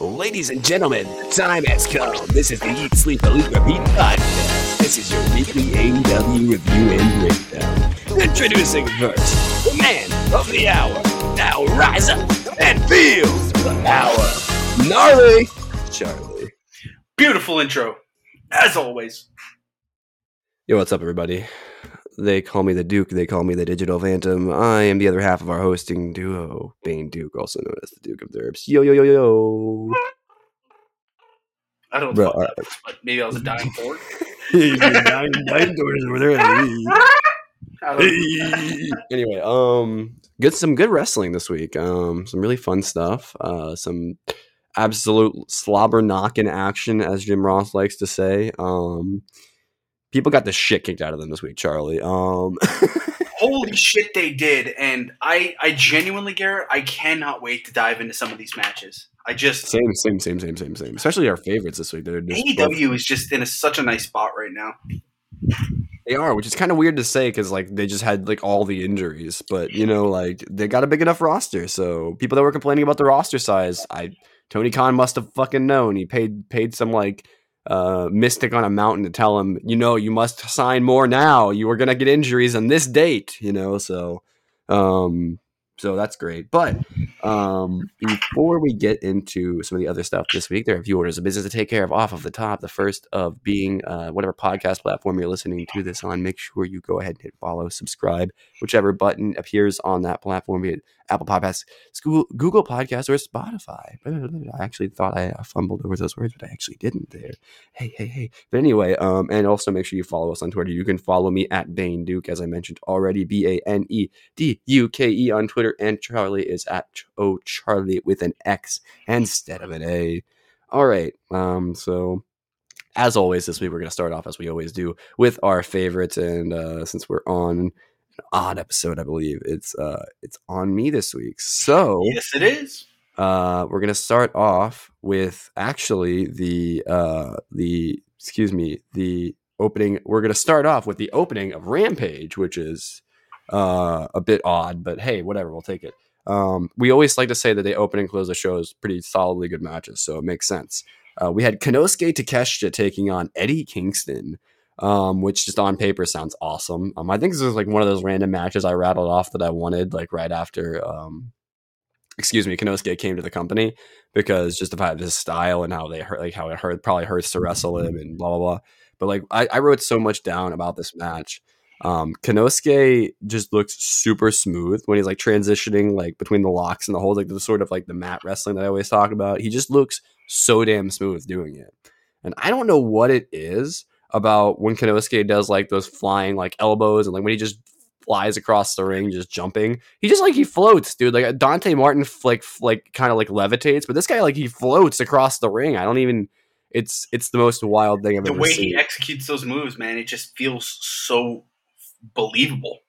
Ladies and gentlemen, the time has come. This is the Eat, Sleep, Elite, Repeat podcast. This is your weekly AEW review and breakdown. Introducing first, the man of the hour. Now rise up and feel the power. Gnarly Charlie. Beautiful intro, as always. Yo, what's up, everybody? They call me the Duke. They call me the Digital Phantom. I am the other half of our hosting duo, Bane Duke, also known as the Duke of Derbs. Yo, yo, yo, yo. I don't Bro, know, alright. but maybe I was a dying fork. Nine dinosaurs over there. Don't anyway, um, good some good wrestling this week. Um, some really fun stuff. Uh, some absolute slobber knocking action, as Jim Ross likes to say. Um, people got the shit kicked out of them this week, Charlie. Um, Holy shit, they did, and I, I genuinely, Garrett, I cannot wait to dive into some of these matches. I just same, same, same, same, same, same. Especially our favorites this week. They're just both- AEW is just in a, such a nice spot right now. They are, which is kind of weird to say because like they just had like all the injuries, but you know, like they got a big enough roster. So people that were complaining about the roster size, I Tony Khan must have fucking known. He paid paid some like uh mystic on a mountain to tell him, you know, you must sign more now. You are gonna get injuries on this date, you know. So, um, so that's great. But um, before we get into some of the other stuff this week, there are a few orders of business to take care of off of the top. The first of being uh, whatever podcast platform you're listening to this on, make sure you go ahead and hit follow, subscribe, whichever button appears on that platform, be it Apple Podcasts, Google, Podcasts, or Spotify. I actually thought I fumbled over those words, but I actually didn't there. Hey, hey, hey. But anyway, um, and also make sure you follow us on Twitter. You can follow me at Bane Duke, as I mentioned already, B A N E D U K E on Twitter, and Charlie is at O Charlie with an X instead of an A. All right. Um. So, as always, this week we're going to start off as we always do with our favorites, and uh, since we're on odd episode, I believe it's uh it's on me this week. So Yes, it is. uh, we're gonna start off with actually the uh, the excuse me the opening. We're gonna start off with the opening of Rampage, which is uh, a bit odd, but hey, whatever, we'll take it. Um, we always like to say that they open and close the shows pretty solidly good matches, so it makes sense. Uh, we had Konosuke Takeshita taking on Eddie Kingston, um, which just on paper sounds awesome. Um, I think this is like one of those random matches I rattled off that I wanted, like right after um, excuse me, Konosuke came to the company because just how his style and how they hurt, like how it hurt, probably hurts to wrestle him and blah blah blah. But like I, I wrote so much down about this match. Um, Konosuke just looks super smooth when he's like transitioning like between the locks and the holds, like the sort of like the mat wrestling that I always talk about. He just looks so damn smooth doing it. And I don't know what it is about when Konosuke does like those flying like elbows and like when he just flies across the ring just jumping he just like he floats dude like dante martin like like kind of like levitates but this guy like he floats across the ring i don't even it's it's the most wild thing i've The ever way he executes those moves, man, it just feels so believable.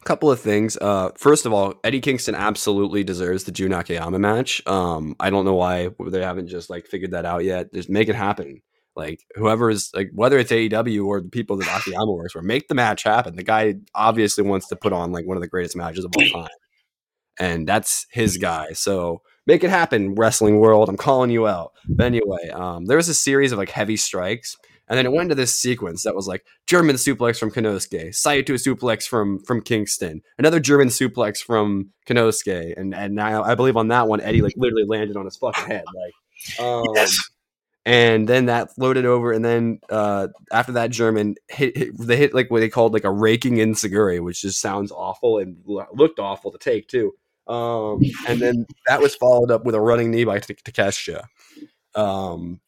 A couple of things. Uh, first of all, Eddie Kingston absolutely deserves the Jun Akiyama match. Um, I don't know why they haven't just like figured that out yet. Just make it happen. Like whoever is like whether it's AEW or the people that Akiyama works for, make the match happen. The guy obviously wants to put on like one of the greatest matches of all time, and that's his guy. So make it happen, wrestling world. I'm calling you out. But anyway, um, there was a series of like heavy strikes. And then it went into this sequence that was like German suplex from Konosuke, Saito suplex from from Kingston, another German suplex from Konosuke, and and now I believe on that one Eddie like literally landed on his fucking head, like, um, Yes. And then that floated over, and then uh, after that German hit, hit, they hit like what they called like a raking enzuigiri, which just sounds awful and looked awful to take too. Um, and then that was followed up with a running knee by Takeshita. Um,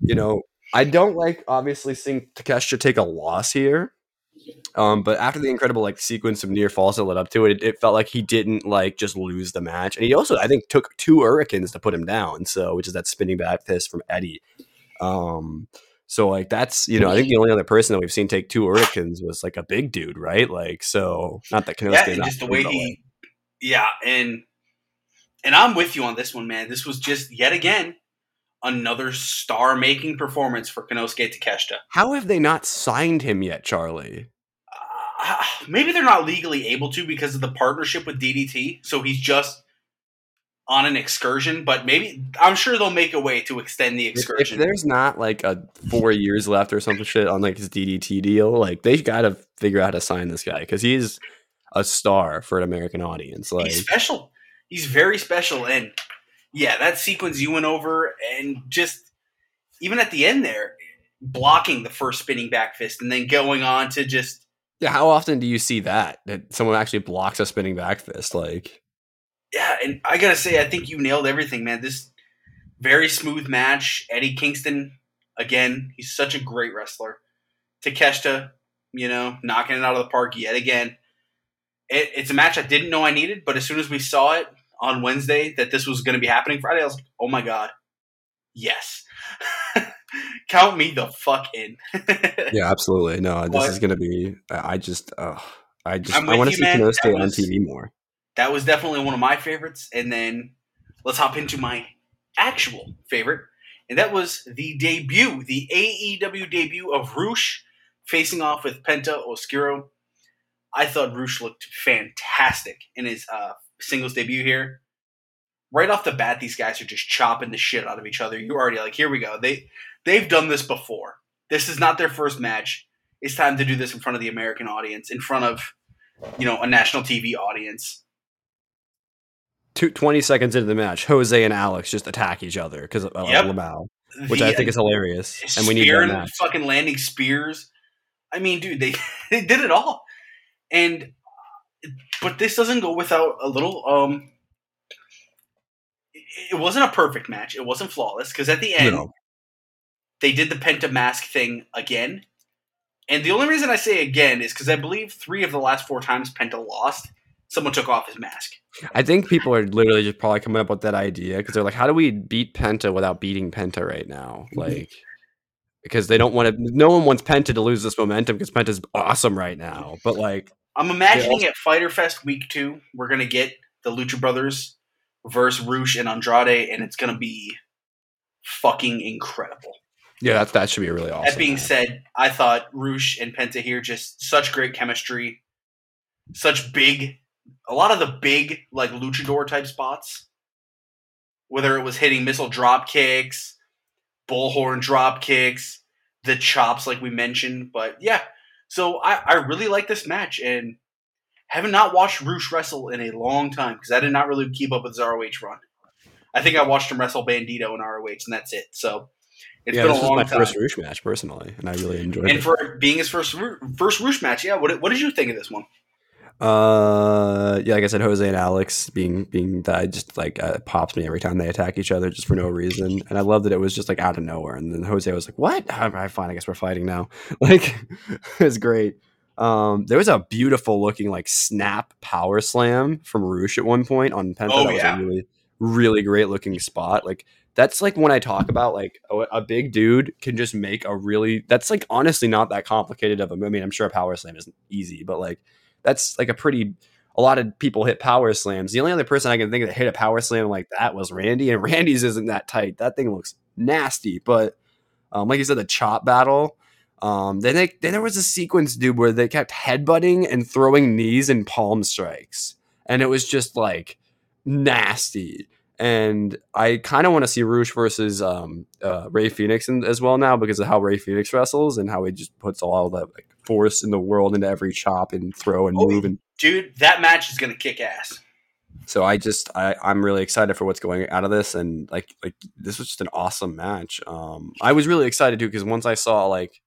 you know, I don't like obviously seeing Takeshita take a loss here. Um, but after the incredible like sequence of near falls that led up to it, it, it felt like he didn't like just lose the match, and he also I think took two hurricanes to put him down. So which is that spinning back fist from Eddie. Um, so like that's you know I think the only other person that we've seen take two hurricanes was like a big dude, right? Like so not that Konosuke yeah, and just the way he, like, yeah, and and I'm with you on this one, man. This was just yet again another star-making performance for Konosuke Takeshita. how have they not signed him yet, Charlie? Uh, maybe they're not legally able to because of the partnership with DDT. So he's just on an excursion, but maybe I'm sure they'll make a way to extend the If, excursion. if there's not like a four years left or some shit on like his DDT deal, like they've gotta figure out how to sign this guy because he's a star for an American audience. Like, He's special. He's very special, and yeah, that sequence you went over, and just even at the end there, blocking the first spinning back fist, and then going on to just yeah, how often do you see that that someone actually blocks a spinning back fist? Like, yeah, and I gotta say, I think you nailed everything, man. This very smooth match. Eddie Kingston, again, he's such a great wrestler. Takeshita, you know, knocking it out of the park yet again. It, it's a match I didn't know I needed, but as soon as we saw it on Wednesday that this was going to be happening Friday, I was like, oh my god, yes, count me the fuck in. yeah, absolutely. No, this But- is gonna be. I just, uh, I just, I'm I want to see man. Konosuke That on TV more. that was definitely one of my favorites. And then let's hop into my actual favorite, and that was the debut, the AEW debut of Rush facing off with Penta Oscuro. I thought Rush looked fantastic in his uh, singles debut here. Right off the bat, these guys are just chopping the shit out of each other. You're already like, here we go. They they've done this before. This is not their first match. It's time to do this in front of the American audience, in front of you know a national TV audience. Two, 20 seconds into the match, Jose and Alex just attack each other because of, of Yep. Lamau, which The- I think is hilarious, and we need that match. fucking landing spears. I mean, dude, they they did it all, and but this doesn't go without a little. Um, it- it wasn't a perfect match. It wasn't flawless because at the end No. They did the Penta mask thing again. And the only reason I say again is because I believe three of the last four times Penta lost, someone took off his mask. I think people are literally just probably coming up with that idea because they're like, how do we beat Penta without beating Penta right now? Mm-hmm. Like, because they don't want to. No one wants Penta to lose this momentum because Penta's awesome right now. But like, I'm imagining at Fyter Fest week two, we're gonna get the Lucha Brothers versus Rush and Andrade, and it's gonna be fucking incredible. Yeah, that that should be a really awesome. that being match. said, I thought Rush and Penta here just such great chemistry, such big, a lot of the big like luchador type spots. Whether it was hitting missile drop kicks, bullhorn drop kicks, the chops like we mentioned, but yeah. So I, I really like this match and haven't not watched Roosh wrestle in a long time because I did not really keep up with his ROH run. I think I watched him wrestle Bandito in ROH and that's it. So it's yeah, been this a was my time. first Rush match personally, and I really enjoyed And it. And for being his first first Rush match, yeah. What, what did you think of this one? Uh, yeah, like I said, Jose and Alex being being that just like uh, pops me every time they attack each other just for no reason, and I love that it was just like out of nowhere, and then Jose was like, "What? All right, fine, I guess we're fighting now." Like, it's great. Um, there was a beautiful looking like snap power slam from Rush at one point on Penta. Oh, that was yeah. a really really great looking spot. Like that's like when I talk about like a, a big dude can just make a really that's like honestly not that complicated of a. I mean, I'm sure a power slam isn't easy, but like that's like a pretty a lot of people hit power slams. The only other person I can think of that hit a power slam like that was Randy, and Randy's isn't that tight. That thing looks nasty. But um, like you said, the chop battle. Um, then they, then there was a sequence, dude, where they kept headbutting and throwing knees and palm strikes, and it was just like nasty. And I kind of want to see Rush versus um, uh, Rey Fenix in, as well now because of how Rey Fenix wrestles and how he just puts all the like, force in the world into every chop and throw and Oh, move. And Dude, that match is gonna kick ass. so I just I, I'm really excited for what's going out of this. And like like this was just an awesome match. Um, I was really excited too because once I saw like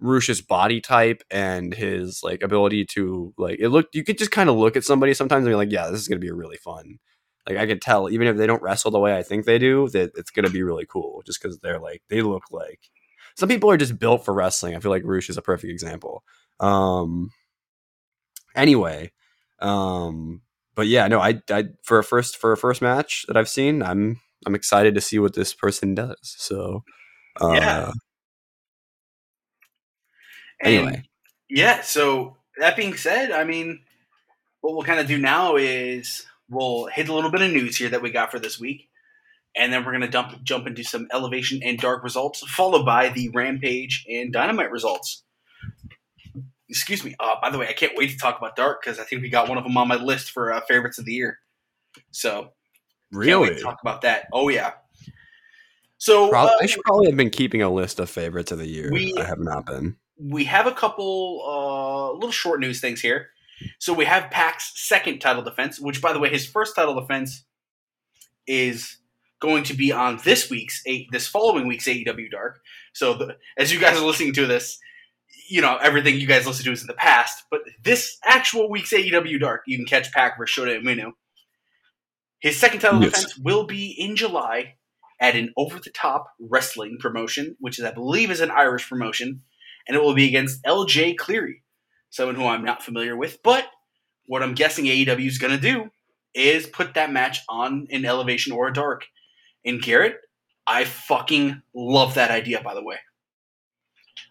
Rush's body type and his like ability to like it looked you could just kind of look at somebody sometimes and be like, yeah, this is gonna be a really fun. Like I could tell, even if they don't wrestle the way I think they do, that it's gonna be really cool. Just because they're like they look like some people are just built for wrestling. I feel like Rush is a perfect example. Um. Anyway, um. But yeah, no, I, I for a first for a first match that I've seen, I'm I'm excited to see what this person does. So, uh, Yeah. And Anyway. yeah. So that being said, I mean, what we'll kind of do now is we'll hit a little bit of news here that we got for this week, and then we're gonna dump jump into some elevation and dark results, followed by the rampage and dynamite results. Excuse me. Uh, by the way, I can't wait to talk about dark because I think we got one of them on my list for uh, favorites of the year. So Can't wait Really? to talk about that. Oh yeah. So uh, I should probably have been keeping a list of favorites of the year. We- I have not been. we have a couple uh, little short news things here. So we have Pac's second title defense, which, by the way, his first title defense is going to be on this week's this following week's AEW Dark. So the, as you guys are listening to this, you know everything you guys listen to is in the past, but this actual week's AEW Dark, you can catch Pac versus Shota Umino. His second title Yes. defense will be in July at an over-the-top wrestling promotion, which is I believe is an Irish promotion and it will be against LJ Cleary, someone who I'm not familiar with. But what I'm guessing AEW is going to do is put that match on an elevation or a dark. And Garrett, I fucking love that idea, by the way,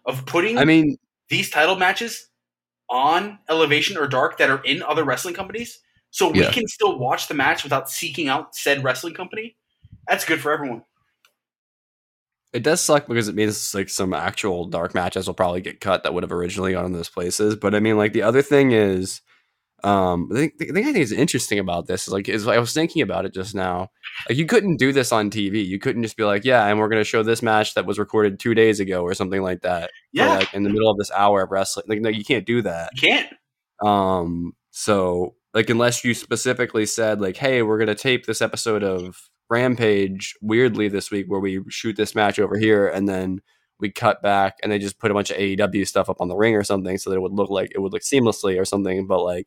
of putting I mean, these title matches on elevation or dark that are in other wrestling companies, so we Yeah. can still watch the match without seeking out said wrestling company. That's good for everyone. It does suck because it means like some actual dark matches will probably get cut that would have originally gone in those places. But I mean, like the other thing is, um, the, the thing I think is interesting about this is like is I was thinking about it just now. Like you couldn't do this on TV. You couldn't just be like, yeah, and we're going to show this match that was recorded two days ago or something like that. Yeah, like in the middle of this hour of wrestling. Like no, you can't do that. you can't. Um, so like unless you specifically said like, hey, we're gonna tape this episode of Rampage weirdly this week where we shoot this match over here and then we cut back and they just put a bunch of AEW stuff up on the ring or something so that it would look like it would look seamlessly or something, but like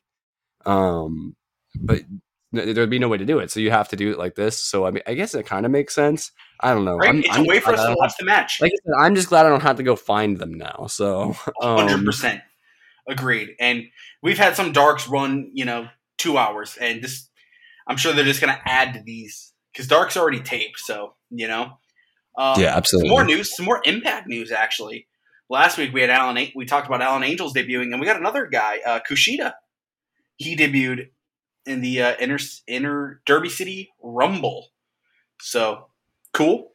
um but there'd be no way to do it. So you have to do it like this. So I mean I guess it kind of makes sense. I don't know. Right? I'm, it's I'm a way for us to watch the match. like I said, I'm just glad I don't have to go find them now. So Hundred um, percent agreed. And we've had some darks run, you know, two hours, and this, I'm sure they're just going to add to these because darks already taped. So you know, uh, yeah, Some absolutely. more news, some more impact news. Actually, last week we had Alan. A- We talked about Alan Angels debuting, and we got another guy, uh, Kushida. He debuted in the uh, inner inner Derby City Rumble. So cool,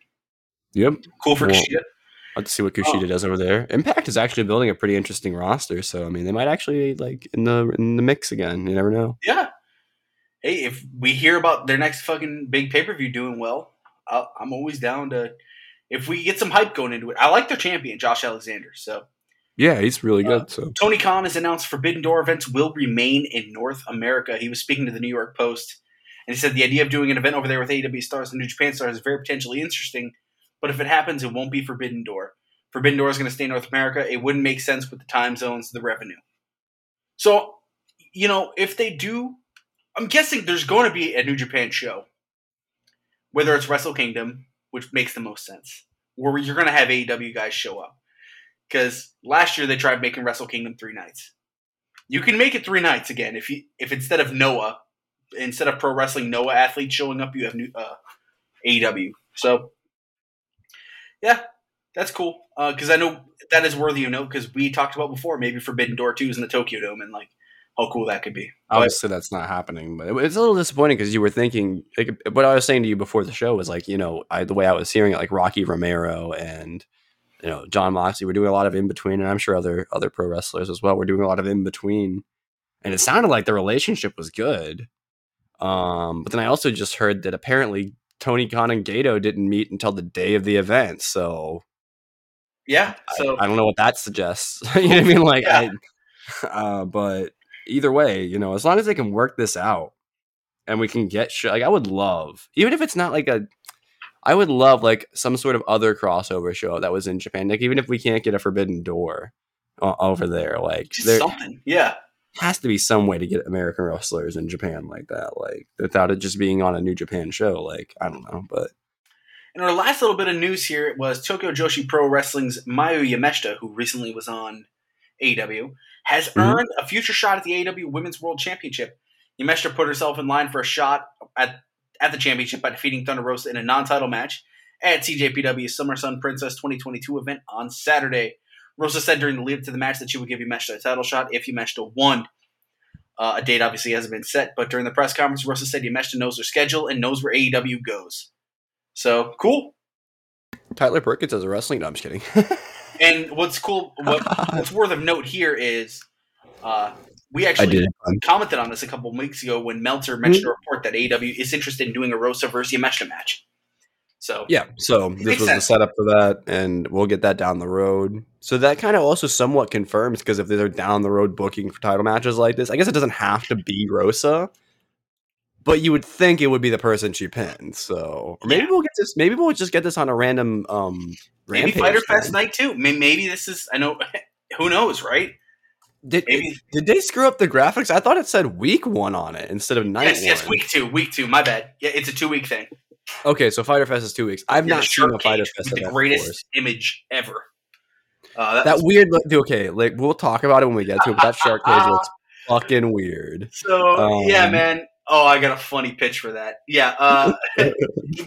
Yep. cool for Well, Kushida. Let's see what Kushida Oh. does over there. Impact is actually building a pretty interesting roster, so I mean, they might actually like in the in the mix again. You never know. Yeah. Hey, if we hear about their next fucking big pay per view doing well, I'll, I'm always down to. If we get some hype going into it, I like their champion, Josh Alexander. So Yeah, he's really Uh, good. So Tony Khan has announced Forbidden Door events will remain in North America. He was speaking to the New York Post, and he said the idea of doing an event over there with AEW stars and New Japan stars is very potentially interesting. But if it happens, it won't be Forbidden Door. Forbidden Door is going to stay in North America. It wouldn't make sense with the time zones, the revenue. So, you know, if they do, I'm guessing there's going to be a New Japan show, whether it's Wrestle Kingdom, which makes the most sense, or you're going to have AEW guys show up. Because last year they tried making Wrestle Kingdom three nights. You can make it three nights again if you if instead of Noah, instead of pro wrestling Noah athletes showing up, you have new uh, AEW. So yeah, that's cool. Because I know that is worthy of note. Because we talked about before, maybe Forbidden Door two is in the Tokyo Dome, and like how cool that could be. But obviously that's not happening, but it, it's a little disappointing because you were thinking like what I was saying to you before the show was like you know I, the way I was hearing it, like Rocky Romero and you know Jon Moxley were doing a lot of in between, and I'm sure other other pro wrestlers as well were doing a lot of in between, and it sounded like the relationship was good. Um, but then I also just heard that apparently Tony Khan and Gedo didn't meet until the day of the event, so yeah, so I don't know what that suggests. you know what I mean? Like, Yeah. I, uh, but either way, you know, as long as they can work this out and we can get shit, like I would love, even if it's not like a, I would love like some sort of other crossover show that was in Japan. Like, even if we can't get a Forbidden Door uh, over there, like just there something. Yeah, has to be some way to get American wrestlers in Japan like that, like without it just being on a New Japan show. Like, I don't know, but And our last little bit of news here was Tokyo Joshi Pro Wrestling's Miyu Yamashita, who recently was on AEW, has Mhm. earned a future shot at the AEW Women's World Championship. Yamashita put herself in line for a shot at, at the championship by defeating Thunder Rosa in a non-title match at TJPW's Summer Sun Princess 2022 event on Saturday. Rosa said during the lead up to the match that she would give Yamashita a title shot if Yamashita won. Uh, a date obviously hasn't been set, but during the press conference, Rosa said Yamashita knows her schedule and knows where AEW goes. So cool. Tyler Perkins as a wrestling. No, I'm just kidding. And what's cool, what, what's worth of note here is uh, we I actually did. commented on this a couple of weeks ago when Meltzer mentioned a report that AEW is interested in doing a Rosa versus Yamashita match. So Yeah, so this Makes was the setup for that, and we'll get that down the road. So that kind of also somewhat confirms because if they're down the road booking for title matches like this, I guess it doesn't have to be Rosa, but you would think it would be the person she pinned. So or maybe Yeah. we'll get this. Maybe we'll just get this on a random um. maybe Rampage Fighter thing. Fest night too. Maybe this is I know who knows, right? Did Maybe did they screw up the graphics? I thought it said week one on it instead of night yes, one. yes, week two, week two. My bad. Yeah, it's a two week thing. Okay, so Fyter Fest is two weeks. I've Yeah, not seen a Fyter Fest the greatest before. image ever. Uh, that, That weird look. Okay, like we'll talk about it when we get to it. But that shark cage looks fucking weird. so um, yeah, man. Oh, I got a funny pitch for that. Yeah, uh,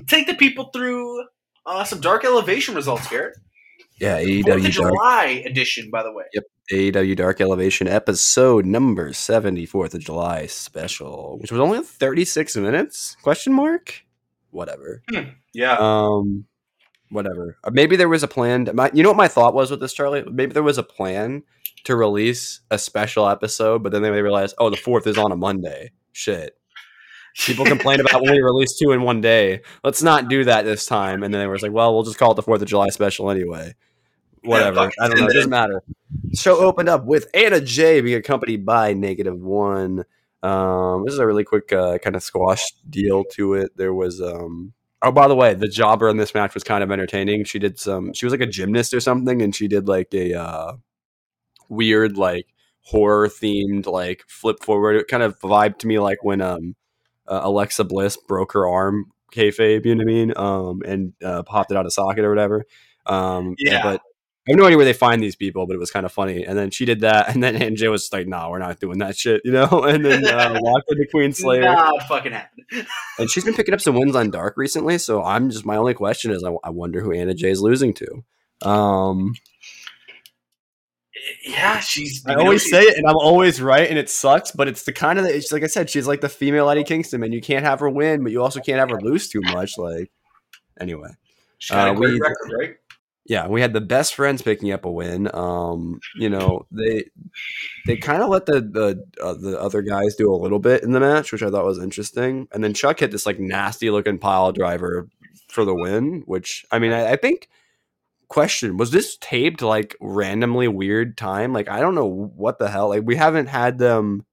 take the people through uh, some Dark Elevation results, Garrett. Yeah, Fourth of AEW Dark, July edition, by the way. Yep, AEW Dark Elevation episode number seventy, Fourth of July special, which was only thirty six minutes? Question mark. Whatever. Yeah, Um, whatever. Uh, Maybe there was a plan. My, you know what my thought was with this, Charlie? Maybe there was a plan to release a special episode, but then they realized, oh, the fourth is on a Monday. Shit. People complain about when we release two in one day. Let's not do that this time. And then they were like, well, we'll just call it the Fourth of July special anyway. Whatever. fuck I don't know. It doesn't matter. Show opened up with Anna Jay being accompanied by Negative One. Um, this is a really quick uh, kind of squash deal to it. There was um, Oh, by the way, the jobber in this match was kind of entertaining. She did some. She was like a gymnast or something, and she did like a uh, weird, like horror themed, like flip forward. It kind of vibed to me like when um, uh, Alexa Bliss broke her arm, kayfabe. You know what I mean? Um, and uh, popped it out of socket or whatever. Um, Yeah. But I have no idea where they find these people, but it was kind of funny. And then she did that, and then NJ was like, "No, we're not doing that shit," you know. And then uh, walked into Queen Slayer Not fucking happening. and she's been picking up some wins on dark recently. So I'm just my only question is I, I wonder who Anna Jay is losing to. Um, Yeah, she's. I always she's- say it, and I'm always right, and it sucks. But it's the kind of it's like I said, she's like the female Eddie Kingston, and you can't have her win, but you also can't have her lose too much. Like anyway, uh, we- record, right? yeah, we had the best friends picking up a win. Um, you know they they kind of let the the uh, the other guys do a little bit in the match, which I thought was interesting. And then Chuck hit this like nasty looking pile driver for the win, which I mean I, I think. Question was this taped like randomly weird time? Like I don't know what the hell. Like we haven't had them.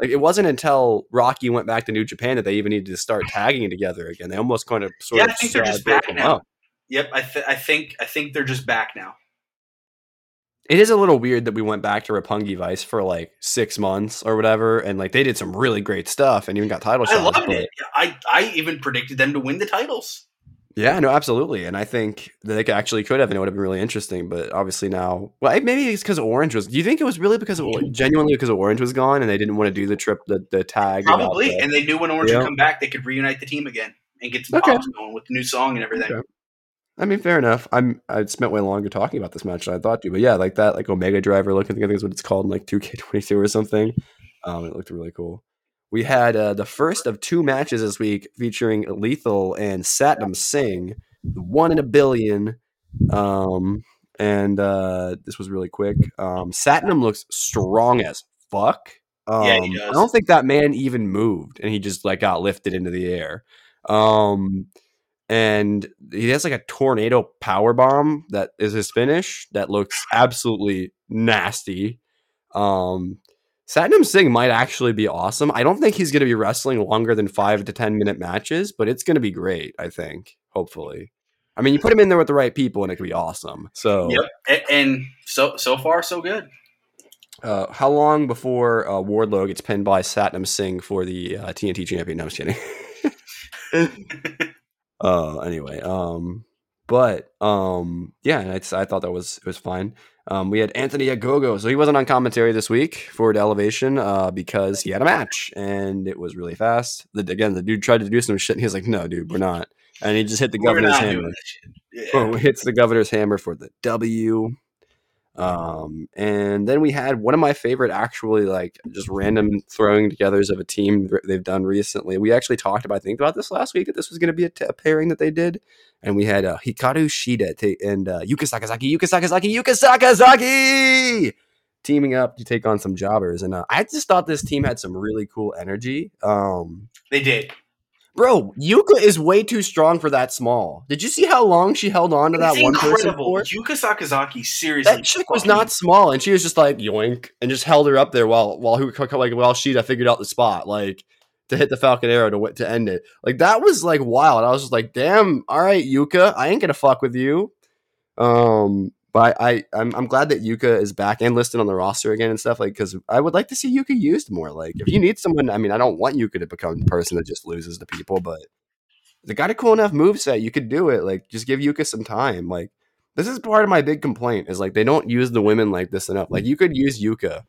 Like it wasn't until Rocky went back to New Japan that they even needed to start tagging together again. They almost kind of sort Yeah, of I think they're just back now. up. Yep, I, th- I think I think they're just back now. It is a little weird that we went back to Roppongi Vice for like six months or whatever, and like they did some really great stuff and even got title I loved it. I I even predicted them to win the titles. Yeah, no, absolutely, and I think that they could- actually could have, and it would have been really interesting. But obviously now, well, maybe it's because Orange was. Do you think it was really because of genuinely because Orange was gone and they didn't want to do the trip, the, the tag? Probably, the- and they knew when Orange Yeah. would come back, they could reunite the team again and get some Okay. going with the new song and everything. Okay. I mean, fair enough. I'm I spent way longer talking about this match than I thought to, but yeah, like that, like Omega Driver look. I think is what it's called in like 2K22 or something. Um, it looked really cool. We had uh, the first of two matches this week featuring Lethal and Satnam Singh, one in a billion. Um, and uh, this was really quick. Um, Satnam looks strong as fuck. Um, Yeah, he I don't think that man even moved, and he just like got lifted into the air. Um, and he has like a tornado power bomb that is his finish that looks absolutely nasty. Um, Satnam Singh might actually be awesome. I don't think he's going to be wrestling longer than five to ten minute matches, but it's going to be great. I think, hopefully. I mean, you put him in there with the right people, and it could be awesome. So, Yep, A- and so so far so good. uh, how long before uh, Wardlow gets pinned by Satnam Singh for the uh, TNT champion? No, I'm just kidding. uh anyway um but um yeah and I, I thought that was it was fine um we had anthony Ogogo so he wasn't on commentary this week for the elevation uh because he had a match and it was really fast the, again the dude tried to do some shit and he was like no dude we're not and he just hit the We're governor's hammer doing this shit. Yeah. Hits the governor's hammer for the W. Um, and then we had one of my favorite, actually, like just random throwing togethers of a team they've done recently. We actually talked about, I think, about this last week that this was going to be a, t- a pairing that they did, and we had uh, Hikaru Shida ta- and uh, Yuka Sakazaki, Yuka Sakazaki, Yuka Sakazaki. teaming up to take on some jobbers. And uh, I just thought this team had some really cool energy. Um, They did. Bro, Yuka is way too strong for that small. Did you see how long she held on to that one person for? Yuka Sakazaki, seriously. That chick was not small, and she was just like yoink, and just held her up there while while who like while Shida figured out the spot, like to hit the Falcon Arrow to to end it. Like that was like wild. I was just like, damn, all right, Yuka, I ain't gonna fuck with you. Um, but I, I I'm I'm glad that Yuka is back and listed on the roster again and stuff like because I would like to see Yuka used more. Like if you need someone, I mean, I don't want Yuka to become the person that just loses to people, but they got a cool enough moveset. You could do it. Like just give Yuka some time. Like this is part of my big complaint is like they don't use the women like this enough. Like you could use Yuka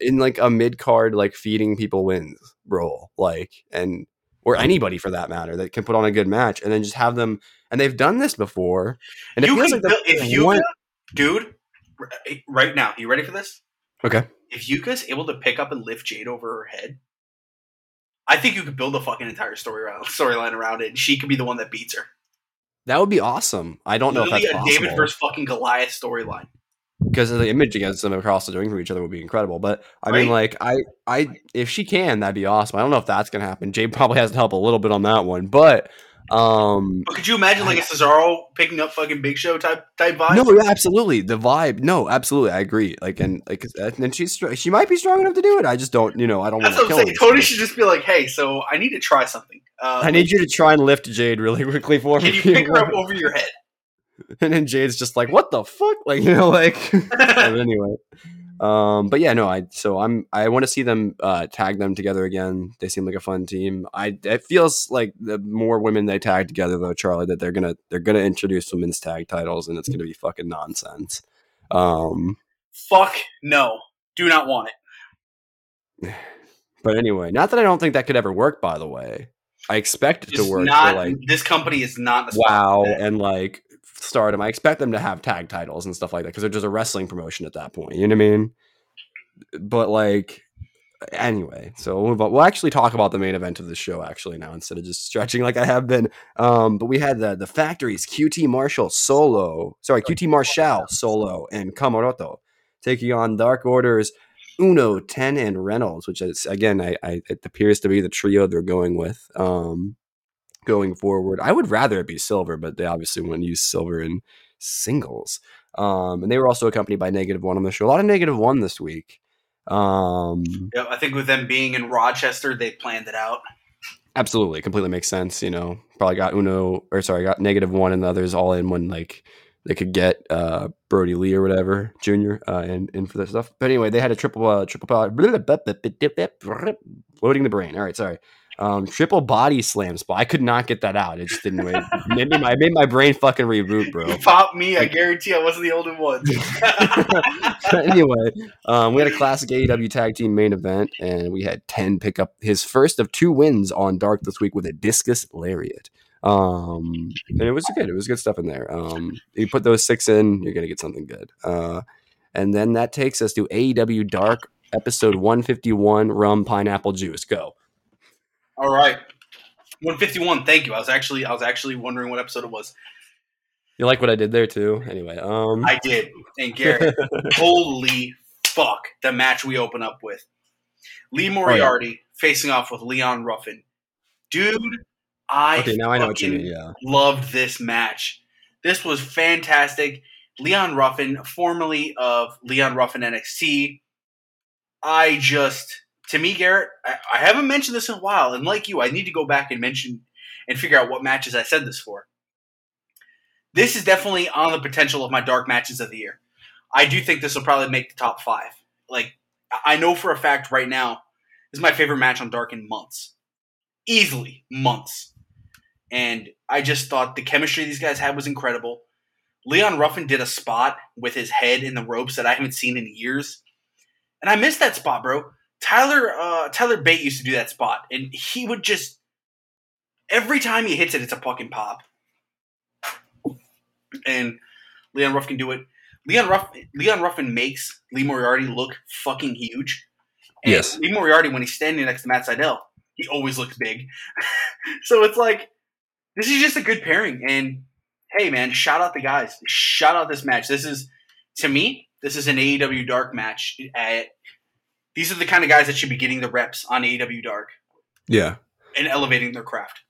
in like a mid card like feeding people wins role, like and or anybody for that matter that can put on a good match and then just have them and they've done this before. And it You feels can like if Yuka, dude, eh, right now, you ready for this? Okay. If Yuka's able to pick up and lift Jade over her head, I think you could build a fucking entire story around storyline around it, and she could be the one that beats her. That would be awesome. I don't know if Literally that's a possible David versus fucking Goliath storyline. because the image against them across the ring from each other would be incredible. But I mean, like, I, I, if she can, that'd be awesome. I don't know if that's gonna happen. Jade probably has to help a little bit on that one, but um, But could you imagine like a Cesaro picking up fucking Big Show type type vibe? no, yeah, absolutely. The vibe, no, absolutely, I agree. Like, and like, and she's she might be strong enough to do it. I just don't, you know, I don't want to what kill saying. her. Tony should just be like, "Hey, so I need to try something. Uh, I need you to try and lift Jade really quickly for me. Can you pick her up over your head?" and then Jade's just like, "What the fuck?" Like, you know, like. but anyway um but yeah no i so i'm i want to see them uh tag them together again they seem like a fun team i it feels like the more women they tag together though charlie that they're gonna they're gonna introduce women's tag titles and it's gonna be fucking nonsense um Fuck no, do not want it. but anyway not that i don't think that could ever work by the way i expect it to work not. like this company is not. The wow and like stardom i expect them to have tag titles and stuff like that because they're just a wrestling promotion at that point you know what i mean? But like anyway so we'll, move on. we'll actually talk about the main event of the show actually now instead of just stretching like i have been. Um but we had the the factories qt marshall solo sorry qt marshall solo and Comoroto taking on dark orders uno 10 and reynolds which is again I, I it appears to be the trio they're going with. Um going forward. I would rather it be silver, but they obviously want to use silver in singles. Um, and they were also accompanied by negative one on the show. A lot of negative one this week. Um, Yeah, I think with them being in Rochester, they planned it out. absolutely, completely makes sense. You know, probably got Uno or sorry, got negative one and the others all in when like they could get uh, Brodie Lee or whatever Junior uh, in in for that stuff. But anyway, they had a triple uh, triple loading the brain. All right, sorry. Um, triple body slam spot. I could not get that out. It just didn't. It made, me, it made my brain fucking reboot, bro. You popped me, I guarantee I wasn't the only one. anyway, um, we had a classic AEW tag team main event, and we had Ten pick up his first of two wins on Dark this week with a discus lariat. Um, and it was good. It was good stuff in there. Um, you put those six in, you're gonna get something good. Uh, and then that takes us to AEW Dark episode 151, rum pineapple juice. Go. All right, 151. Thank you. I was actually I was actually wondering what episode it was. You like what I did there too? Anyway, um, I did. And Garrett, holy fuck, the match we open up with. Lee Moriarty facing off with Leon Ruffin. Dude, I okay, now I know what you mean. Yeah. loved this match. This was fantastic. Leon Ruffin, formerly of Leon Ruffin NXT. I just, to me, Garrett, I, I haven't mentioned this in a while, and like you, I need to go back and mention and figure out what matches I said this for. This is definitely on the potential of my dark matches of the year. I do think this will probably make the top five. Like, I know for a fact right now, this is my favorite match on Dark in months. Easily months. And I just thought the chemistry these guys had was incredible. Leon Ruffin did a spot with his head in the ropes that I haven't seen in years. And I missed that spot, bro. Tyler uh, Tyler Bate used to do that spot, and he would just every time he hits it, it's a fucking pop. And Leon Ruff can do it. Leon Ruff Leon Ruffin makes Lee Moriarty look fucking huge. And Yes. Lee Moriarty, when he's standing next to Matt Sydal, he always looks big. so it's like this is just a good pairing. And hey, man, shout out the guys. Shout out this match. This is to me, This is an AEW Dark match. At, these are the kind of guys that should be getting the reps on AEW Dark Yeah. and elevating their craft.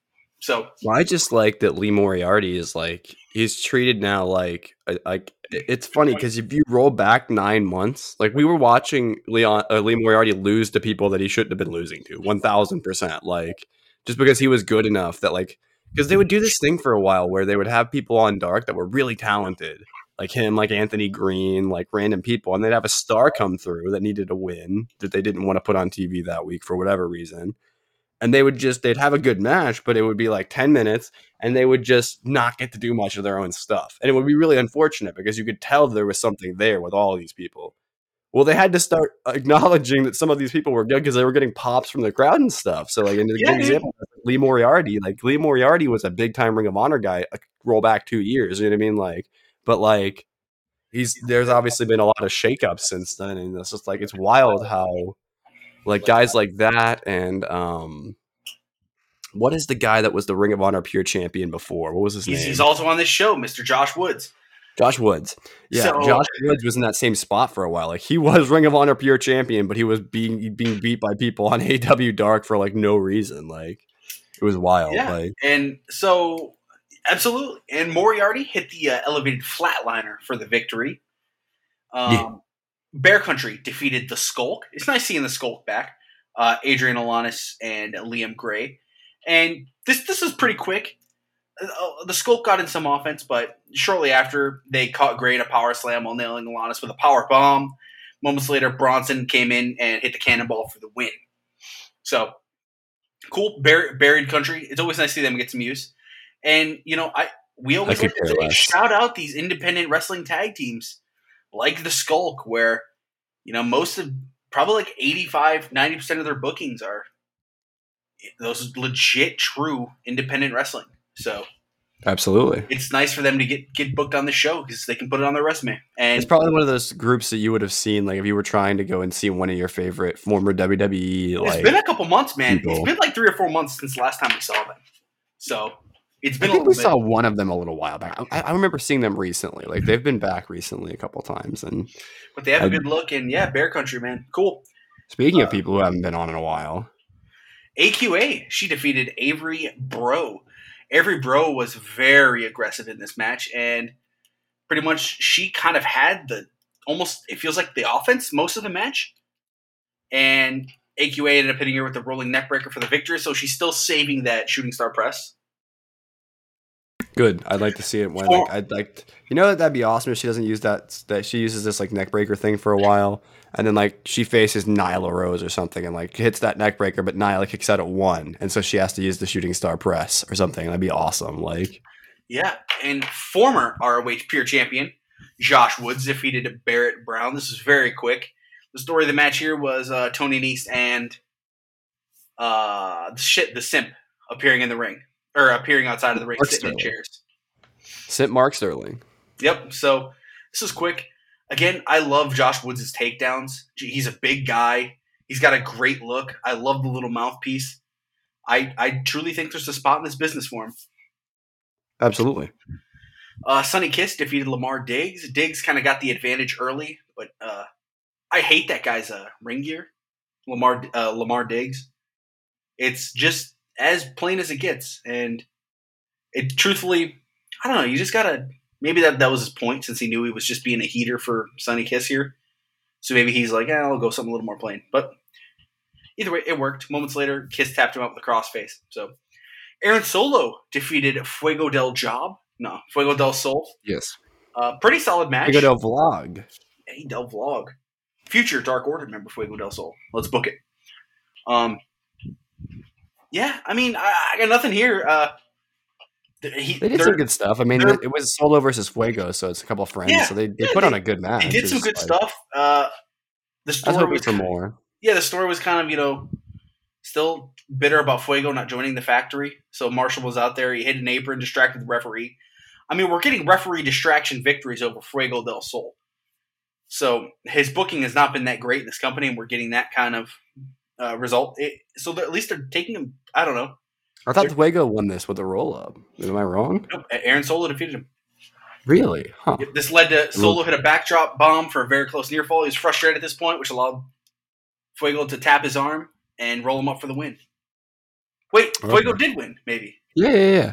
So Well, I just like that Lee Moriarty is like he's treated now like uh, like it's funny because if you roll back nine months, like we were watching Leon uh, Lee Moriarty lose to people that he shouldn't have been losing to, one thousand percent. Like just because he was good enough that like because they would do this thing for a while where they would have people on Dark that were really talented, like him, like Anthony Green, like random people, and they'd have a star come through that needed a win that they didn't want to put on TV that week for whatever reason and they would just they'd have a good match but it would be like 10 minutes and they would just not get to do much of their own stuff and it would be really unfortunate because you could tell there was something there with all these people. Well they had to start acknowledging that some of these people were good because they were getting pops from the crowd and stuff so like the Yeah, example lee moriarty like lee moriarty was a big time ring of honor guy roll back two years you know what i mean? Like but like he's there's obviously been a lot of shakeups since then and it's just like it's wild how like guys like that and um what is the guy that was the ring of honor pure champion before what was his he's, name he's also on this show, Mr. Josh Woods. josh woods yeah So- josh woods was in that same spot for a while like he was ring of honor pure champion but he was being being beat by people on aw dark for like no reason like it was wild Yeah. like And so, absolutely. And Moriarty hit the uh, elevated flatliner for the victory. Um, Yeah. Bear Country defeated the Skulk. It's nice seeing the Skulk back. Uh, Adrian Alanis and Liam Gray. And this this is pretty quick. Uh, the Skulk got in some offense, but shortly after they caught Gray in a power slam while nailing Alanis with a power bomb. Moments later, Bronson came in and hit the cannonball for the win. So cool, Bur- buried country. It's always nice to see them get some use. And you know, I we always could like to care say, less. shout out these independent wrestling tag teams like the Skulk, where you know most of probably like 85 90 percent of their bookings are eh, those legit, true independent wrestling. So absolutely it's nice for them to get get booked on the show because they can put it on their resume. And it's probably one of those groups that you would have seen like if you were trying to go and see one of your favorite former wwe it's like been a couple months, man. It's been like three or four months since the last time we saw them. So it's I been a think we bit. saw one of them a little while back. I, I remember seeing them recently. Like they've been back recently a couple times. And But they have a I- good look, and yeah, Bear Country, man, cool. speaking of Uh, people who haven't been on in a while, AQA, she defeated Avery Breaux. Avery Breaux was very aggressive in this match, and pretty much she kind of had the almost. It feels like the offense most of the match, and AQA ended up hitting her with the rolling neckbreaker for the victory. So she's still saving that shooting star press. Good. I'd like to see it when like, I'd like you know that'd be awesome if she doesn't use that that she uses this like neck breaker thing for a while and then like she faces Nyla Rose or something and like hits that neck breaker, but Nyla kicks out at one, and so she has to use the shooting star press or something. That'd be awesome. Like Yeah, and former ROH Pure Champion Josh Woods defeated Barrett Brown. This is very quick. The story of the match here was uh, Tony Nese and uh, the shit, the simp appearing in the ring or appearing outside of the ring, Mark sitting in chairs. St. Mark Sterling. Yep. So this is quick. Again, I love Josh Woods' takedowns. He's a big guy. He's got a great look. I love the little mouthpiece. I I truly think there's a spot in this business for him. Absolutely. Uh, Sonny Kiss defeated Lamar Diggs. Diggs kind of got the advantage early, but uh, I hate that guy's uh, ring gear. Lamar uh, Lamar Diggs. It's just as plain as it gets, and it truthfully, I don't know. You just gotta maybe that that was his point since he knew he was just being a heater for Sonny Kiss here. So maybe he's like, eh, I'll go something a little more plain. But either way, it worked. Moments later, Kiss tapped him up with a crossface. So Aaron Solo defeated Fuego del Job. No, Fuego del Sol. Yes. Uh, pretty solid match. We go to vlog. Hey, Del Vlog. Future Dark Order member Fuego del Sol. Let's book it. Um, yeah, I mean, I, I got nothing here. Uh, he, They did some good stuff. I mean, it was Solo versus Fuego, so it's a couple of friends. Yeah, so they, they yeah, put they- on a good match. they did some good like- stuff. Uh, the was story was for more. yeah, the story was kind of you know still bitter about Fuego not joining the factory. So Marshall was out there. He hit an apron, distracted the referee. I mean, we're getting referee distraction victories over Fuego del Sol. So his booking has not been that great in this company, and we're getting that kind of uh, result. It, so at least they're taking him. I don't know. I thought Fuego won this with a roll up. Am I wrong? Nope, Aaron Solo defeated him. Really? Huh. This led to Solo hit a backdrop bomb for a very close near fall. He was frustrated at this point, which allowed Fuego to tap his arm and roll him up for the win. Wait, Fuego Okay. did win, maybe. Yeah, yeah, yeah.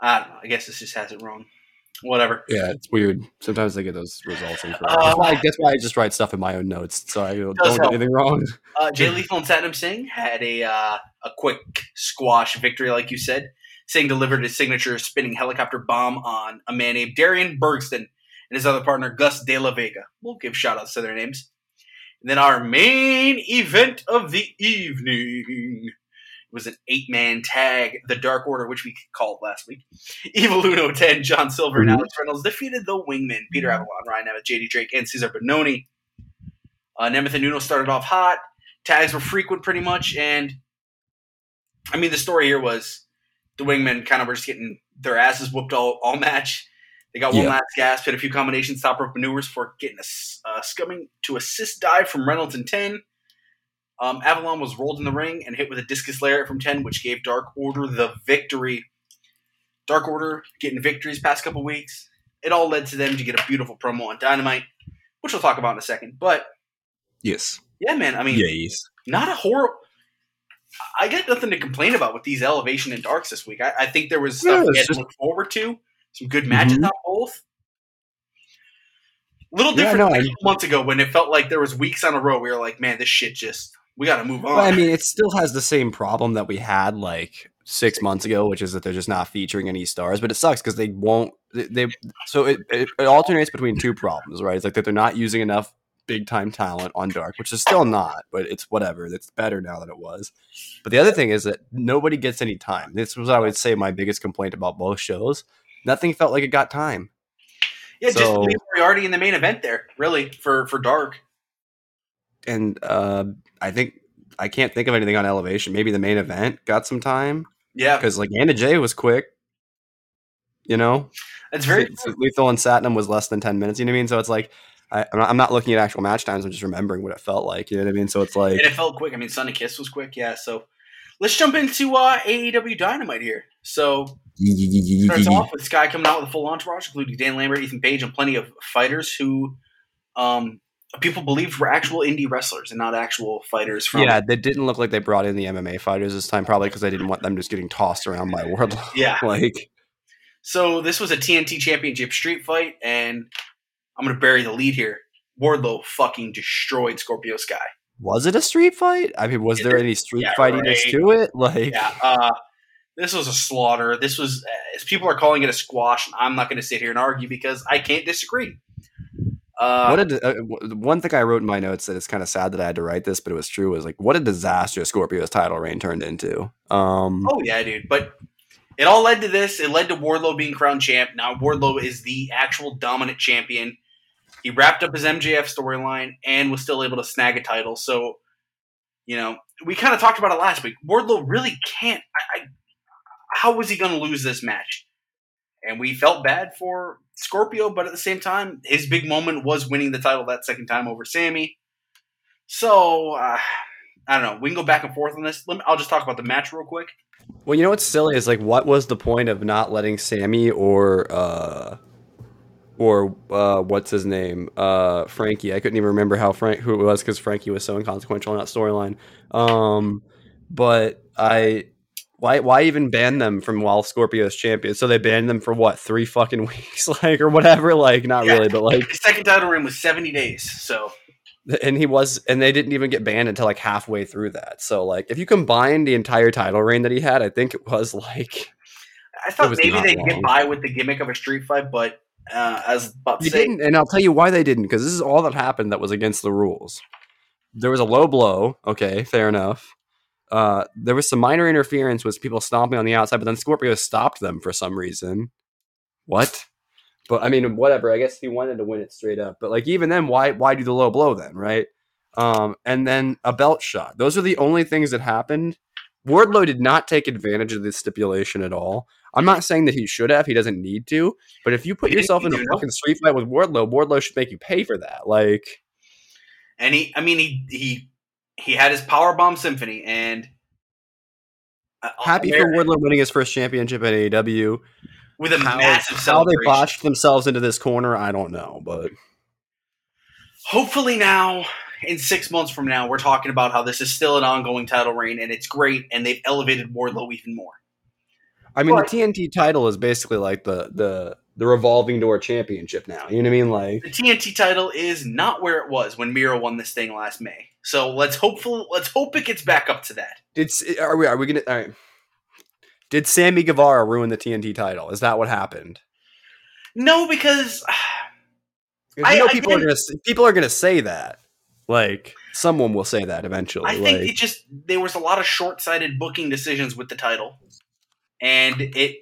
I don't know. I guess this just has it wrong. Whatever. Yeah, it's weird. Sometimes they get those results incorrect. Uh, that's, why, that's why I just write stuff in my own notes, so I don't Does do anything wrong. Uh, Jay Lethal and Satnam Singh had a uh, a quick squash victory, like you said. Singh delivered his signature spinning helicopter bomb on a man named Darian Bergston and his other partner Gus De La Vega. We'll give shout outs to their names. And then our main event of the evening was an eight man tag, the Dark Order, which we called last week. Evil Uno 10, John Silver, and Mhm. Alex Reynolds defeated the Wingmen, Peter Avalon, Ryan Nemeth, JD Drake, and Cesar Bononi. Uh, Nemeth and Uno started off hot. Tags were frequent pretty much. And, I mean, the story here was the Wingmen kind of were just getting their asses whooped all, all match. They got one Yeah. last gasp, hit a few combinations, top rope maneuvers for getting a uh, scumming to assist dive from Reynolds and 10. Um, Avalon was rolled in the ring and hit with a discus lariat from 10, which gave Dark Order the victory. Dark Order getting victories past couple weeks. It all led to them to get a beautiful promo on Dynamite, which we'll talk about in a second. But Yes. yeah, man, I mean, yeah, Yes. not a horror. I got nothing to complain about with these elevation and darks this week. I, I think there was Yeah, stuff we it's had to look forward to. Some good matches Mhm. on both. Little Yeah, different no, than I- a months ago when it felt like there was weeks on a row. We were like, man, this shit just we got to move on. Well, I mean, it still has the same problem that we had like six months ago, which is that they're just not featuring any stars. But it sucks because they won't. They, they so it, it, it alternates between two problems, right? It's like that they're not using enough big time talent on Dark, which is still not, but it's whatever. It's better now than it was. But the other thing is that nobody gets any time. This was I would say my biggest complaint about both shows. Nothing felt like it got time. yeah, just so- leave Moriarty in the main event there, really for for dark. And uh, I think I can't think of anything on Elevation. Maybe the main event got some time. Yeah, because like Anna Jay was quick. You know, it's very S- S- Lethal and Satnam was less than ten minutes. You know what I mean? So it's like I, I'm, not, I'm not looking at actual match times. I'm just remembering what it felt like. You know what I mean? So it's like and it felt quick. I mean, Sonny Kiss was quick. Yeah, so let's jump into uh, AEW Dynamite here. So starts off with Sky coming out with a full entourage, including Dan Lambert, Ethan Page, and plenty of fighters who um, people believed were actual indie wrestlers and not actual fighters from. yeah, they didn't look like they brought in the MMA fighters this time, probably because they didn't want them just getting tossed around by Wardlow. Yeah. like So this was a TNT Championship street fight, and I'm going to bury the lead here. Wardlow fucking destroyed Scorpio Sky. was it a street fight? I mean, was there any street yeah, fightiness right. to it? Like, Yeah. Uh, this was a slaughter. This was, as people are calling it a squash, and I'm not going to sit here and argue because I can't disagree. Uh, what a, uh, one thing I wrote in my notes that it's kind of sad that I had to write this, but it was true. Was like, what a disaster Scorpio's title reign turned into. Um, Oh yeah, dude. But it all led to this. It led to Wardlow being crowned champ. Now Wardlow is the actual dominant champion. He wrapped up his MJF storyline and was still able to snag a title. So, you know, we kind of talked about it last week. Wardlow really can't. I, I, how was he going to lose this match? And we felt bad for Scorpio, but at the same time, his big moment was winning the title that second time over Sammy. So, uh, I don't know. We can go back and forth on this. Let me, I'll just talk about the match real quick. Well, you know what's silly is like, what was the point of not letting Sammy or uh, or uh, what's his name, uh, Frankie? I couldn't even remember how Frank who it was because Frankie was so inconsequential in that storyline. Um, but I, why why even ban them from while Scorpio's champion? So they banned them for what three fucking weeks, like or whatever. Like not Yeah. really, but like, His second title reign was 70 days. So, and he was, and they didn't even get banned until like halfway through that. So like, if you combine the entire title reign that he had, I think it was like. I thought maybe they'd wrong. get by with the gimmick of a street fight, but uh, I was about They didn't, and I'll tell you why they didn't. Because this is all that happened that was against the rules. There was a low blow. Okay, fair enough. Uh, there was some minor interference with people stomping on the outside, but then Scorpio stopped them for some reason. What? But I mean, whatever. I guess he wanted to win it straight up. But like, even then, why why do the low blow then, right? Um, and then a belt shot. Those are the only things that happened. Wardlow did not take advantage of this stipulation at all. I'm not saying that he should have. He doesn't need to. But if you put yourself in a fucking street fight with Wardlow, Wardlow should make you pay for that. Like, and he, I mean, he he he had his power bomb symphony, and uh, happy for Wardlow winning his first championship at AEW. with a how, massive how they celebration. botched themselves into this corner, I don't know, but Hopefully now, in six months from now, we're talking about how this is still an ongoing title reign and it's great, and they've elevated Wardlow even more. I mean, But- the TNT title is basically like the the the revolving door championship now. You know what I mean? Like, The TNT title is not where it was when Miro won this thing last May. So let's hopeful let's hope it gets back up to that. it's are we are we gonna? All right. Did Sammy Guevara ruin the TNT title? Is that what happened? No, because I- know I people are gonna people are gonna say that. Like someone will say that eventually. I think like, it just there was a lot of short-sighted booking decisions with the title, and it.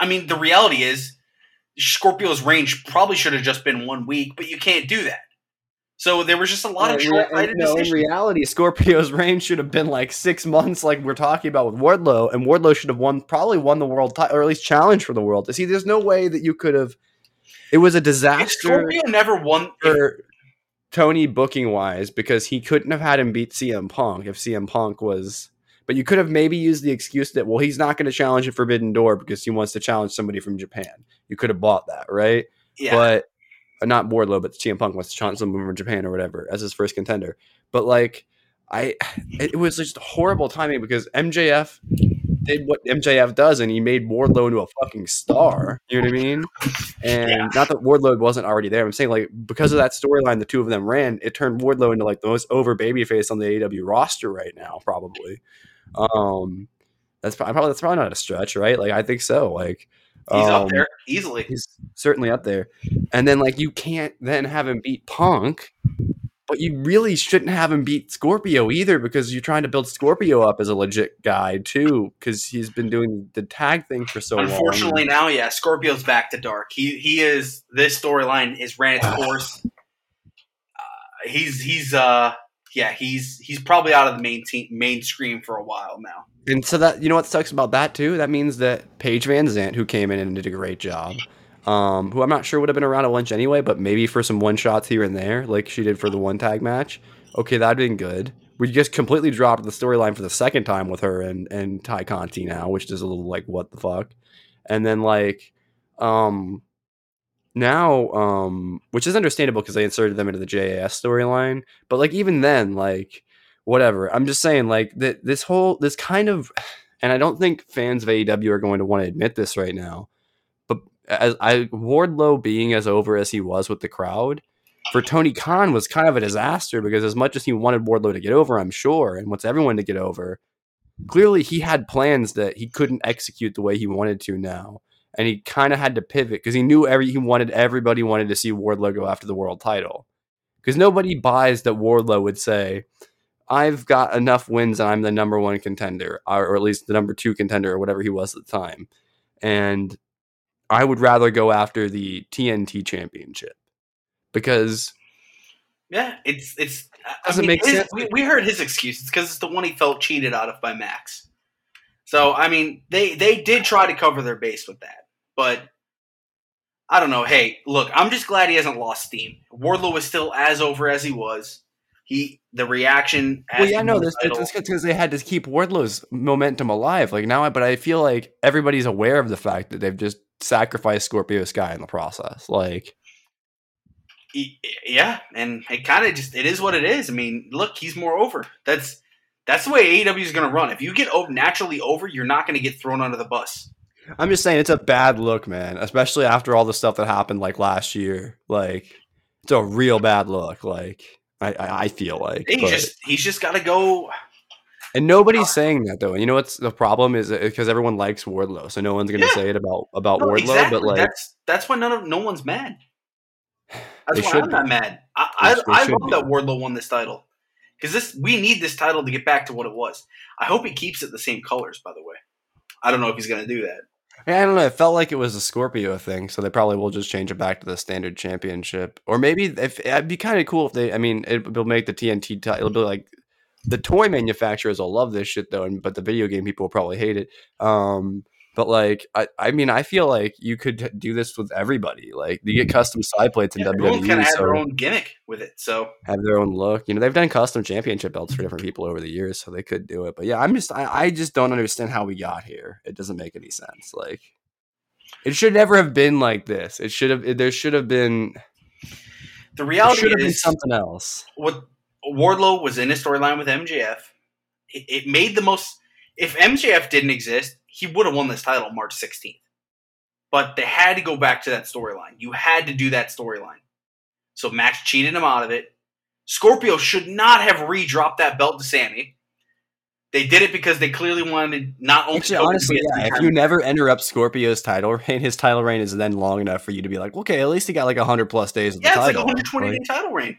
I mean, the reality is, Scorpio's range probably should have just been one week, but you can't do that. So there was just a lot of in rea- short-sighted no, in reality, Scorpio's reign should have been like six months, like we're talking about with Wardlow, and Wardlow should have won, probably won the world title, or at least challenged for the world. See, there's no way that you could have. It was a If disaster Scorpio never won. for Tony booking wise because he couldn't have had him beat CM Punk if CM Punk was. But you could have maybe used the excuse that well he's not going to challenge at Forbidden Door because he wants to challenge somebody from Japan. You could have bought that, right? yeah, but uh, not Wardlow, but CM Punk wants to challenge someone from Japan or whatever as his first contender. But like, I, it was just horrible timing because MJF did what MJF does, and he made Wardlow into a fucking star. You know what I mean? And Yeah. not that Wardlow wasn't already there. I'm saying like because of that storyline the two of them ran, it turned Wardlow into like the most over babyface on the AEW roster right now, probably. Um, that's probably that's probably not a stretch, right? Like I think so. Like he's up um, there easily. He's certainly up there. And then like you can't then have him beat Punk, but you really shouldn't have him beat Scorpio either because you're trying to build Scorpio up as a legit guy too because he's been doing the tag thing for so Unfortunately, long. now, yeah, Scorpio's back to dark. He he is this storyline is ran its course. Uh, he's he's uh yeah he's he's probably out of the main team mainstream for a while now. And so that you know what sucks about that too? That means that Paige Van Zant, who came in and did a great job, um, who I'm not sure would have been around at lunch anyway, but maybe for some one shots here and there, like she did for the one tag match. Okay, that'd been good. We just completely dropped the storyline for the second time with her and and Tay Conti now, which is a little like what the fuck. And then like, um, now um, which is understandable because they inserted them into the JAS storyline, but like even then, like whatever. I'm just saying, like that this whole this kind of, and I don't think fans of AEW are going to want to admit this right now, but as I Wardlow being as over as he was with the crowd for Tony Khan was kind of a disaster because as much as he wanted Wardlow to get over, I'm sure, and wants everyone to get over, clearly he had plans that he couldn't execute the way he wanted to now. And he kind of had to pivot because he knew every he wanted everybody wanted to see Wardlow go after the world title. Because nobody buys that Wardlow would say, I've got enough wins and I'm the number one contender, or at least the number two contender, or whatever he was at the time. And I would rather go after the TNT championship because Yeah, it's it's. I Doesn't mean, make his- sense. We, we heard his excuses because it's the one he felt cheated out of by Max. So I mean, they they did try to cover their base with that, but I don't know. Hey, look, I'm just glad he hasn't lost steam. Wardlow is still as over as he was. He the reaction. well, yeah, no, this because they had to keep Wardlow's momentum alive. Like now, but I feel like everybody's aware of the fact that they've just sacrificed Scorpio Sky in the process. Like, yeah, and it kind of just it is what it is. I mean, look, he's more over. That's that's the way AEW is going to run. If you get naturally over, you're not going to get thrown under the bus. I'm just saying it's a bad look, man. Especially after all the stuff that happened like last year. Like, it's a real bad look. Like, I I, I feel like, He just he's just got to go. and nobody's ah. saying that though. You know what's the problem is uh, because everyone likes Wardlow, so no one's gonna Yeah. say it about about No, Wardlow. exactly. But like, that's that's why none of no one's mad. That's why I'm be. not mad. I I, I love be. that Wardlow won this title because this we need this title to get back to what it was. I hope he keeps it the same colors. By the way, I don't know if he's going to do that. I don't know. It felt like it was a Scorpio thing, so they probably will just change it back to the standard championship, or maybe if it'd be kind of cool if they. I mean, it will make the TNT. It'll be like the toy manufacturers will love this shit though, and, but the video game people will probably hate it. Um, but like, I, I mean, I feel like you could do this with everybody. Like, you get custom side plates in Yeah, kind WWE, of had so their own gimmick with it. So have their own look. You know, they've done custom championship belts for different people over the years, so they could do it. But yeah, I'm just, I, I just don't understand how we got here. It doesn't make any sense. Like. It should never have been like this. It should have. There should have been. The reality should have been is, something else. what Wardlow was in a storyline with MJF. It, it made the most. If MJF didn't exist, he would have won this title March 16th. But they had to go back to that storyline. You had to do that storyline. So Max cheated him out of it. Scorpio should not have re-dropped that belt to Sammy. They did it because they clearly wanted not only Actually, honestly, yeah. If you never interrupt Scorpio's title reign, his title reign is then long enough for you to be like, okay, at least he got like hundred plus days of the yeah, it's like a title. 120 Like, day title reign.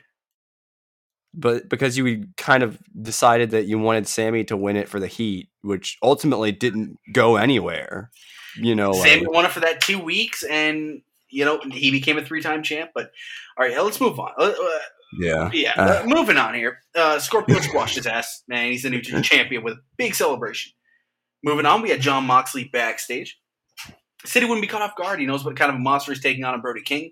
But because you kind of decided that you wanted Sammy to win it for the Heat, which ultimately didn't go anywhere. You know, like, Sammy won it for that two weeks, and you know he became a three-time champ. But all right, let's move on. Uh, uh, yeah. yeah, Uh. uh, moving on here. Uh, Scorpio squashed his ass. Man, he's the new champion with a big celebration. Moving on, we had Jon Moxley backstage. City wouldn't be caught off guard. He knows what kind of a monster he's taking on in Brody King.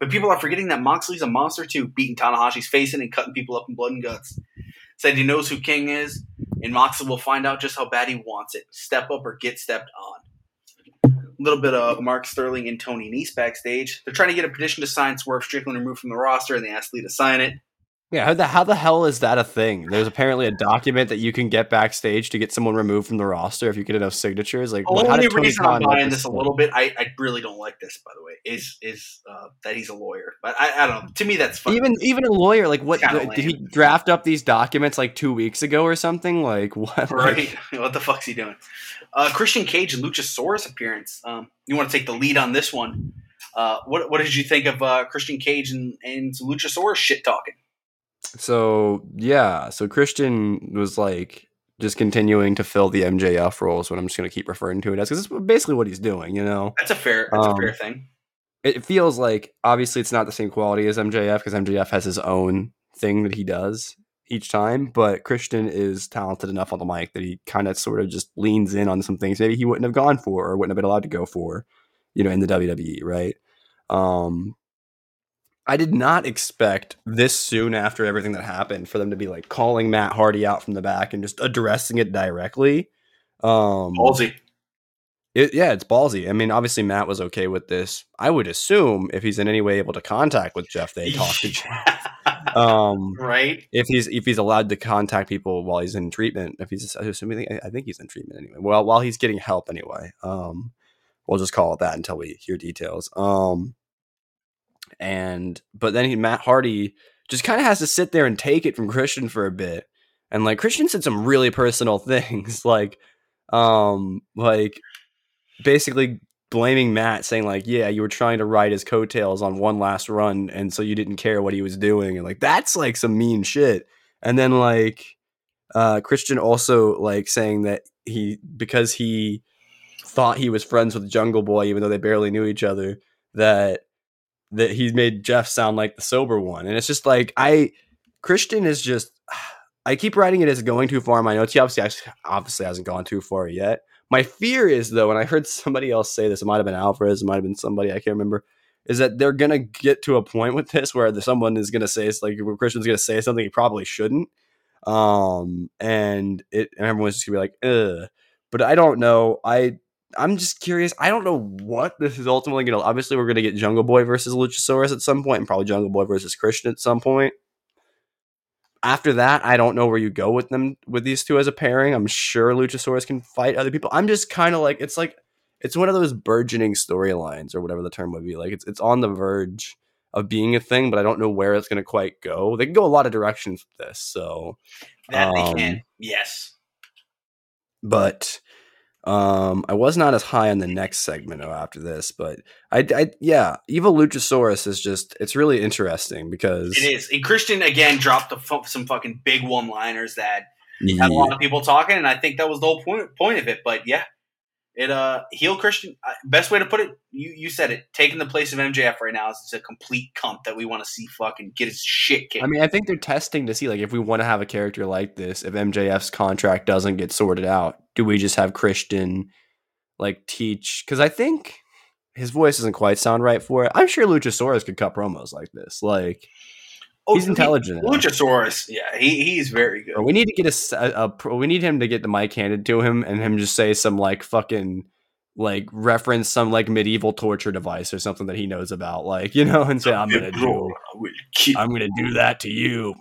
But people are forgetting that Moxley's a monster too, beating Tanahashi's face in and cutting people up in blood and guts. Said he knows who King is, and Moxley will find out just how bad he wants it. Step up or get stepped on. A little bit of Mark Sterling and Tony Nese backstage. They're trying to get a petition to sign Swerve Strickland removed from the roster, and they asked Lee to sign it. Yeah, how the how the hell is that a thing? There's apparently a document that you can get backstage to get someone removed from the roster if you get enough signatures. Like, well, only reason I'm buying this a little bit, I, I really don't like this, by the way, is is uh, that he's a lawyer. But I, I don't know. To me, that's fun. Even even a lawyer, like, what did he draft up these documents like two weeks ago or something? Like, what? Like, right? what the fuck's he doing? Uh, Christian Cage and Luchasaurus appearance. Um, you want to take the lead on this one? Uh, what what did you think of uh, Christian Cage and and Luchasaurus shit talking? So yeah, so Christian was like just continuing to fill the MJF role. Is what I'm just gonna keep referring to it as because it's basically what he's doing. You know, That's a fair that's Um, a fair thing. it feels like obviously it's not the same quality as MJF because MJF has his own thing that he does each time, but Christian is talented enough on the mic that he kind of sort of just leans in on some things maybe he wouldn't have gone for or wouldn't have been allowed to go for, you know, in the WWE, right? Um I did not expect this soon after everything that happened for them to be like calling Matt Hardy out from the back and just addressing it directly. Um Ballsy. it, yeah, it's ballsy. I mean, obviously Matt was okay with this. I would assume if he's in any way able to contact with Jeff, they talk to Jeff. Um, right? if he's if he's allowed to contact people while he's in treatment, if he's assuming, I think he's in treatment anyway. Well, while he's getting help anyway. Um, we'll just call it that until we hear details. Um, and but then he, Matt Hardy just kind of has to sit there and take it from Christian for a bit, and like Christian said some really personal things, like, um, like basically blaming Matt, saying like, "Yeah, you were trying to ride his coattails on one last run, and so you didn't care what he was doing," and like that's like some mean shit. And then like uh, Christian also like saying that he because he thought he was friends with Jungle Boy, even though they barely knew each other, that that he made Jeff sound like the sober one, and it's just like I Christian is just. I keep writing it as going too far in my notes. He obviously obviously hasn't gone too far yet. My fear is though, and I heard somebody else say this, it might have been Alvarez, it might have been somebody I can't remember, is that they're gonna get to a point with this where someone is gonna say it's like Christian's gonna say something he probably shouldn't. Um and it and everyone's just gonna be like, ugh. But I don't know. I I'm just curious. I don't know what this is ultimately gonna obviously we're gonna get Jungle Boy versus Luchasaurus at some point, and probably Jungle Boy versus Christian at some point after that, I don't know where you go with them with these two as a pairing. I'm sure Luchasaurus can fight other people. I'm just kind of like it's like it's one of those burgeoning storylines or whatever the term would be. Like it's it's on the verge of being a thing, but I don't know where it's going to quite go. They can go a lot of directions with this. So, That they Um, can. Yes. but um, I was not as high on the next segment after this, but I, I yeah, Evil Luchasaurus is just it's really interesting because It is. And Christian again dropped a some fucking big one-liners that had a lot of people talking, and I think that was the whole point point of it. But yeah, it uh heel Christian. Uh, best way to put it, you you said it. Taking the place of MJF right now is a complete cunt that we want to see fucking get his shit kicked. I mean, I think they're testing to see like if we want to have a character like this, if MJF's contract doesn't get sorted out, do we just have Christian like teach? Because I think his voice doesn't quite sound right for it. I'm sure Luchasaurus could cut promos like this. Like Oh, he's intelligent. enough. Luchasaurus, yeah, he he's very good. Or we need to get a, pro- we need him to get the mic handed to him and him just say some like fucking like reference some like medieval torture device or something that he knows about, like you know, and say I'm gonna do I will kill I'm gonna do that to you,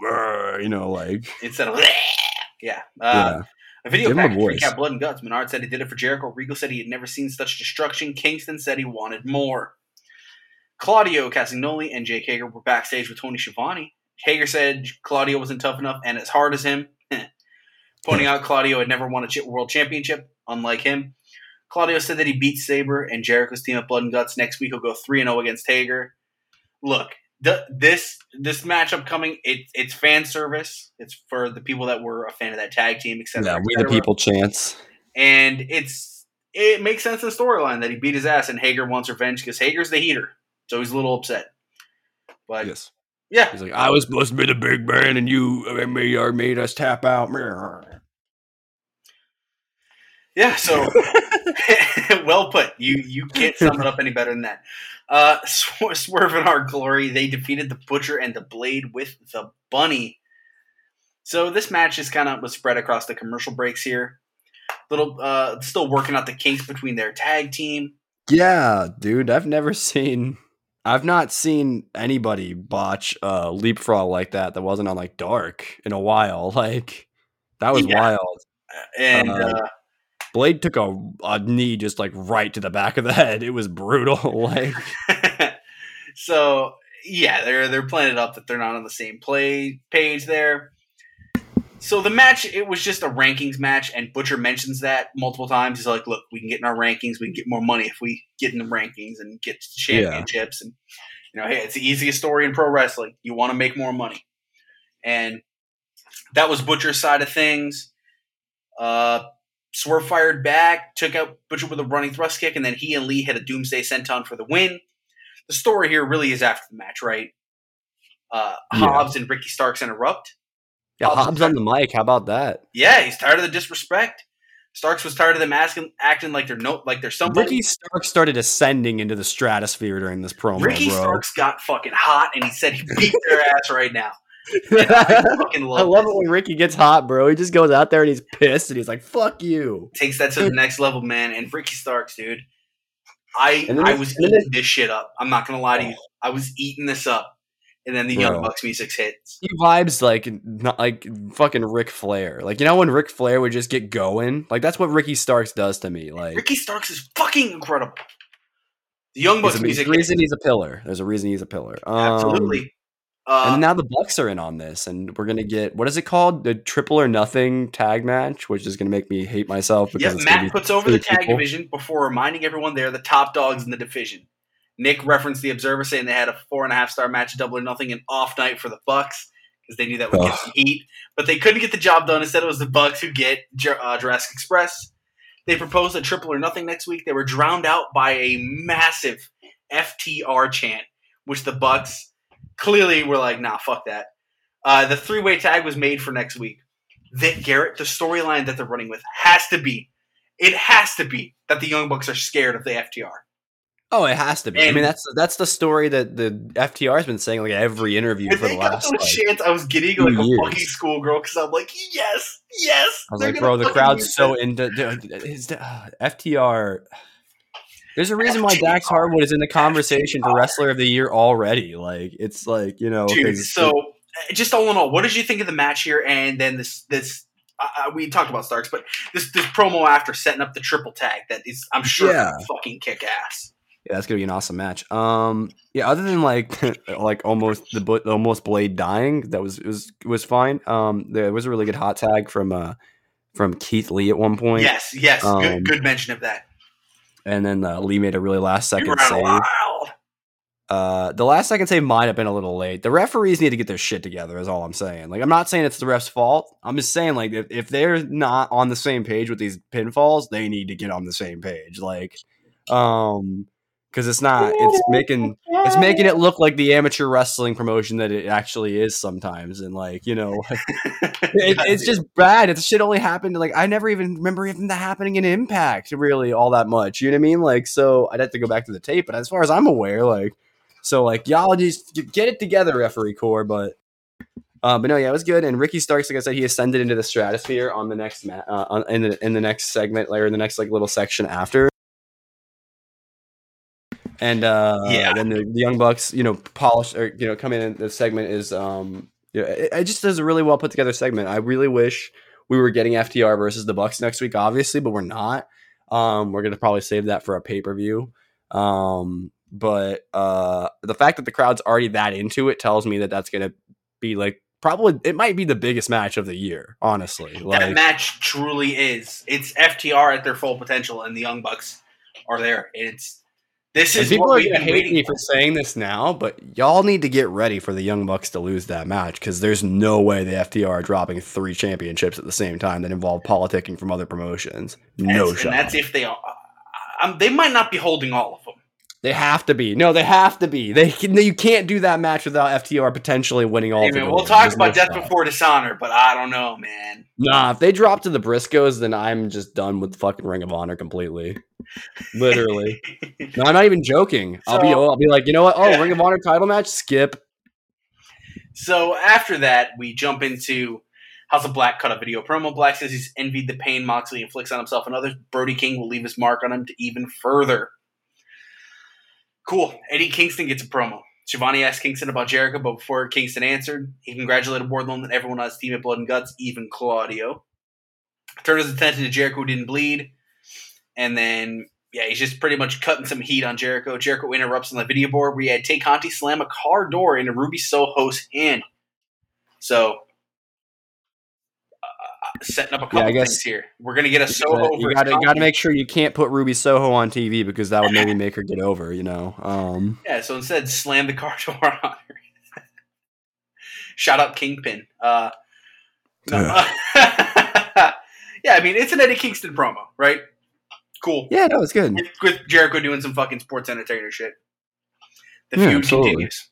you know, like instead of yeah. Uh, yeah, A video Give a package recap Blood and Guts. Menard said he did it for Jericho. Regal said he had never seen such destruction. Kingston said he wanted more. Claudio Castagnoli and Jake Hager were backstage with Tony Schiavone. Hager said Claudio wasn't tough enough and as hard as him, eh. pointing out Claudio had never won a world championship, unlike him. Claudio said that he beat Saber and Jericho's team at Blood and Guts. Next week he'll go 3 0 against Hager. Look, the, this this matchup coming, it, it's fan service. It's for the people that were a fan of that tag team, etc. yeah, we the people chance. And it's it makes sense in the storyline that he beat his ass and Hager wants revenge because Hager's the heater, so he's a little upset. But Yes, yeah, he's like I was supposed to be the big man, and you uh, made, made us tap out. yeah. So well put. You you can't sum it up any better than that. Uh, Sw- Swerve in Our Glory they defeated the Butcher and the Blade with the Bunny. So this match is kind of was spread across the commercial breaks here. Little uh, still working out the kinks between their tag team. Yeah, dude, I've never seen I've not seen anybody botch uh leapfrog like that that wasn't on like dark in a while. Like that was Yeah. wild. And Uh, uh, Blade took a, a knee just like right to the back of the head. It was brutal. like so yeah, they're they're playing it up that they're not on the same play page there. So the match, it was just a rankings match, and Butcher mentions that multiple times. He's like, "Look, we can get in our rankings. We can get more money if we get in the rankings and get championships." And you know, hey, it's the easiest story in pro wrestling. You want to make more money, and that was Butcher's side of things. Uh, Swerve fired back, took out Butcher with a running thrust kick, and then he and Lee hit a Doomsday Senton for the win. The story here really is after the match, right? Uh, Yeah. Hobbs and Ricky Starks interrupt. Yeah, Hobbs- on the mic. How about that? Yeah, he's tired of the disrespect. Starks was tired of them asking, acting like they're no, like they're somebody. Ricky Starks started ascending into the stratosphere during this promo, Ricky bro. Starks got fucking hot, and he said he beat their ass right now. I fucking love, I love it when Ricky gets hot, bro. He just goes out there and he's pissed and he's like, "Fuck you." Takes that to the next level, man. And Ricky Starks, dude, I I was eating this shit up. I'm not gonna lie to you. Oh. I was eating this up, and then the Young Bro. Bucks music hits. He vibes like not like fucking Ric Flair. Like you know when Ric Flair would just get going. Like that's what Ricky Starks does to me. Like Ricky Starks is fucking incredible. The Young Bucks a, music, there's a reason he's a pillar. There's a reason he's a pillar. Um, absolutely. Uh, and now the Bucks are in on this, and we're gonna get what is it called? The triple or nothing tag match, which is gonna make me hate myself because it's Matt puts over the tag people. division before reminding everyone they're the top dogs in the division. Nick referenced the Observer saying they had a four and a half star match, double or nothing, an off night for the Bucks because they knew that would get some heat, but they couldn't get the job done. Instead, it was the Bucks who get uh, Jurassic Express. They proposed a triple or nothing next week. They were drowned out by a massive FTR chant, which the Bucks clearly were like, "Nah, fuck that." Uh, the three way tag was made for next week. That Garrett, the storyline that they're running with has to be, it has to be that the Young Bucks are scared of the FTR. Oh, it has to be. I mean, that's that's the story that the FTR has been saying like every interview for the got last. those Like, chants. I was getting like a fucking schoolgirl because I'm like, yes, yes. I was like, bro, the crowd's so this. into dude, is the- uh, FTR. There's a reason why Dax Harwood is in the conversation for Wrestler of the Year already. Like it's like you know, dude. So, uh, just all in all, what did you think of the match here? And then this, this. Uh, we talked about Starks, but this this promo after setting up the triple tag that is, I'm sure, Yeah. fucking kick ass. Yeah, that's gonna be an awesome match. Um, yeah, other than like like almost the almost blade dying, that was was was fine. Um, there was a really good hot tag from uh from Keith Lee at one point. Yes, yes, Um, good, good mention of that. and then uh, Lee made a really last second save. wild. Uh, the last second save might have been a little late. The referees need to get their shit together. Is all I'm saying. Like, I'm not saying it's the ref's fault. I'm just saying, like, if, if they're not on the same page with these pinfalls, they need to get on the same page. Like, um, because it's not. It's making it's making it look like the amateur wrestling promotion that it actually is sometimes, and like, you know, it, it's just bad. It's shit only happened. Like, I never even remember even that happening in Impact really all that much. You know what I mean? Like, so I'd have to go back to the tape. But as far as I'm aware, like. So like y'all just get it together, referee corps. But uh, but no, yeah, it was good. And Ricky Starks, like I said, he ascended into the stratosphere on the next ma- uh, on, in the in the next segment, or in the next like little section after. And uh, Yeah. then the, the Young Bucks, you know, polish or you know, come in. And the segment is, um, you know, it, it just does a really well put together segment. I really wish we were getting FTR versus the Bucks next week, obviously, but we're not. Um, we're gonna probably save that for a pay per view. Um, but uh, the fact that the crowd's already that into it tells me that that's gonna be like probably it might be the biggest match of the year. Honestly, that like match truly is. It's FTR at their full potential, and the Young Bucks are there. It's this And is people what are gonna hate me for. for saying this now, but y'all need to get ready for the Young Bucks to lose that match because there's no way the FTR are dropping three championships at the same time that involve politicking from other promotions. No That's- shot. And that's if they are. Um, they might not be holding all of them. They have to be. No, they have to be. They can, you can't do that match without FTR potentially winning all. Hey, of the man, we'll talk about death shot. before dishonor, but I don't know, man. Nah, if they drop to the Briscoes, then I'm just done with fucking Ring of Honor completely. Literally. no, I'm not even joking. I'll be. So- I'll be like, you know what? Oh, Yeah. Ring of Honor title match. Skip. So after that, we jump into House of Black cut a video promo. Black says he's envied the pain Moxley inflicts on himself and others. Brody King will leave his mark on him to even further. Cool. Eddie Kingston gets a promo. Schiavone asked Kingston about Jericho, but before Kingston answered, he congratulated Wardlow and everyone on his team at Blood and Guts, even Claudio. Turned his attention to Jericho who didn't bleed. And then, yeah, he's just pretty much cutting some heat on Jericho. Jericho interrupts on the video board where he had Tay Conti slam a car door into Ruby Soho's hand. So, setting up a couple Yeah, I guess- things here. We're going to get a Uh, Soho you gotta, gotta make sure you can't put Ruby Soho on TV because that would maybe make her get over. You know. Um, Yeah, so instead, slam the car door on her. Shout out Kingpin. Uh, no. yeah, I mean, it's an Eddie Kingston promo, right? Cool. yeah, that was good. With, with Jericho doing some fucking sports entertainer shit. The Yeah, feud absolutely. continues.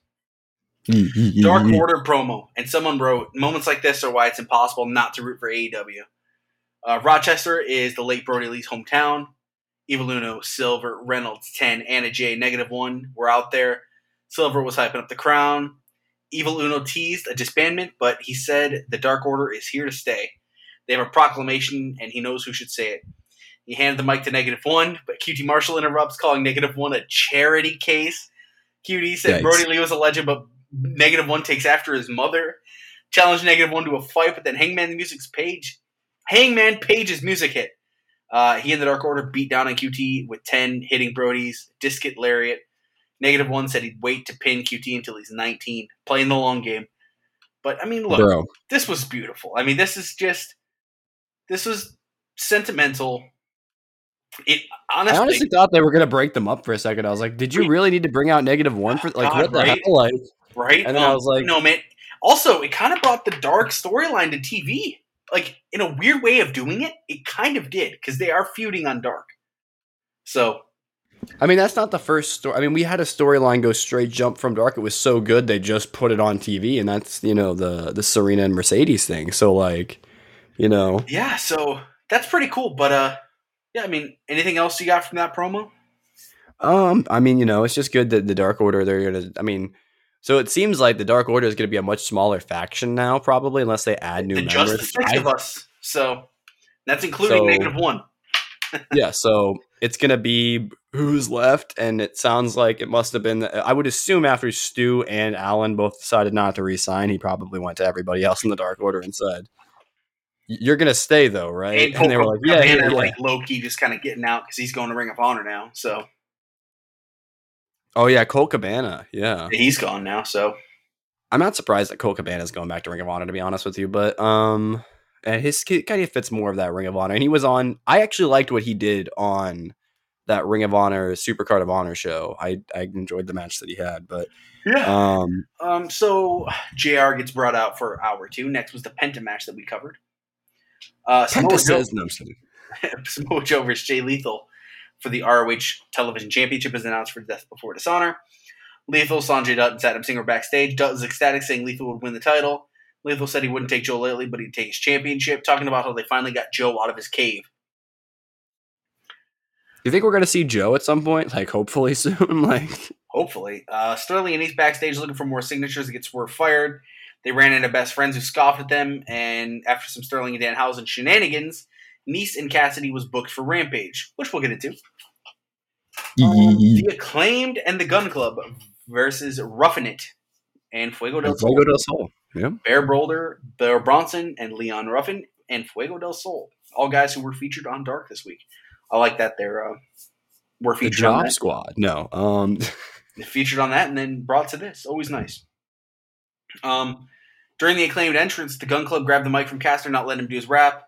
Dark Order promo, and someone wrote, "Moments like this are why it's impossible not to root for AEW." Uh, Rochester is the late Brodie Lee's hometown. Evil Uno, Silver, Reynolds, Ten, Anna Jay, Negative One were out there. Silver was hyping up the crown. Evil Uno teased a disbandment, but he said the Dark Order is here to stay. They have a proclamation, and he knows who should say it. He handed the mic to Negative One, but QT Marshall interrupts, calling Negative One a charity case. QT said Yikes. Brodie Lee was a legend, but Negative One takes after his mother. challenge Negative One to a fight, but then Hangman Music's Page. Hangman Page's music hit. Uh, he and the Dark Order beat down on QT with 10 hitting Brodie's Discus Lariat. Negative One said he'd wait to pin QT until he's 19, playing the long game. But, I mean, look, bro. this was beautiful. I mean, this is just, this was sentimental. It honestly, I honestly thought they were gonna break them up for a second. I was like, did you really need to bring out negative one for like God, what the right? hell? Like, right? and then I was like- no, man. Also, it kind of brought the dark storyline to TV. Like in a weird way of doing it, it kind of did because they are feuding on dark. So I mean, that's not the first story. I mean, we had a storyline go straight jump from dark. It was so good they just put it on TV, and that's you know the the Serena and Mercedes thing. So like, you know, yeah, so that's pretty cool. But uh, yeah, I mean, anything else you got from that promo? Um, I mean, you know, it's just good that the Dark Order they're gonna. I mean, so it seems like the Dark Order is gonna be a much smaller faction now, probably unless they add new The members. just the six I- of us. So that's including So- negative one. yeah, so it's gonna be who's left, and it sounds like it must have been. I would assume after Stu and Alan both decided not to resign, he probably went to everybody else in the Dark Order and said, "You're gonna stay, though, right?" And, they were like, "Yeah, yeah, Cabana, yeah." like Loki, just kind of getting out because he's going to Ring of Honor now. So Oh yeah, Colt Cabana. Yeah, he's gone now. So I'm not surprised that Colt Cabana is going back to Ring of Honor, to be honest with you. But um, and his kid kind of fits more of that Ring of Honor, and he was on. I actually liked what he did on that Ring of Honor Super Card of Honor show. I I enjoyed the match that he had, but yeah. um, Um, so JR gets brought out for hour two. Next was the Penta match that we covered. Uh, Samoa Penta Joe, says no. Just kidding. Samoa Joe versus Jay Lethal for the ROH Television Championship is announced for Death Before Dishonor. Lethal, Sanjay Dutt, and Satnam Singh were backstage. Dutt was ecstatic, saying Lethal would win the title. Lethal said he wouldn't take Joe lately, but he'd take his championship, talking about how they finally got Joe out of his cave. Do you think we're gonna see Joe at some point? Like, hopefully soon. like, Hopefully. Uh, Sterling and he's backstage looking for more signatures to get Swerve fired. They ran into best friends who scoffed at them, and after some Sterling and Dan Danhausen shenanigans, Nice and Cassidy was booked for Rampage, which we'll get into. Um, the acclaimed and the Gun Club versus Roughing It and Fuego del Sol. Del Sol. Yeah. Bear Boulder, Bear Bronson, and Leon Ruffin, and Fuego del Sol. All guys who were featured on Dark this week. I like that they're uh, were The featured on Job that. Squad. No. Um. featured on that and then brought to this. Always nice. Um, during the acclaimed entrance, the Gun Club grabbed the mic from Caster, not letting him do his rap.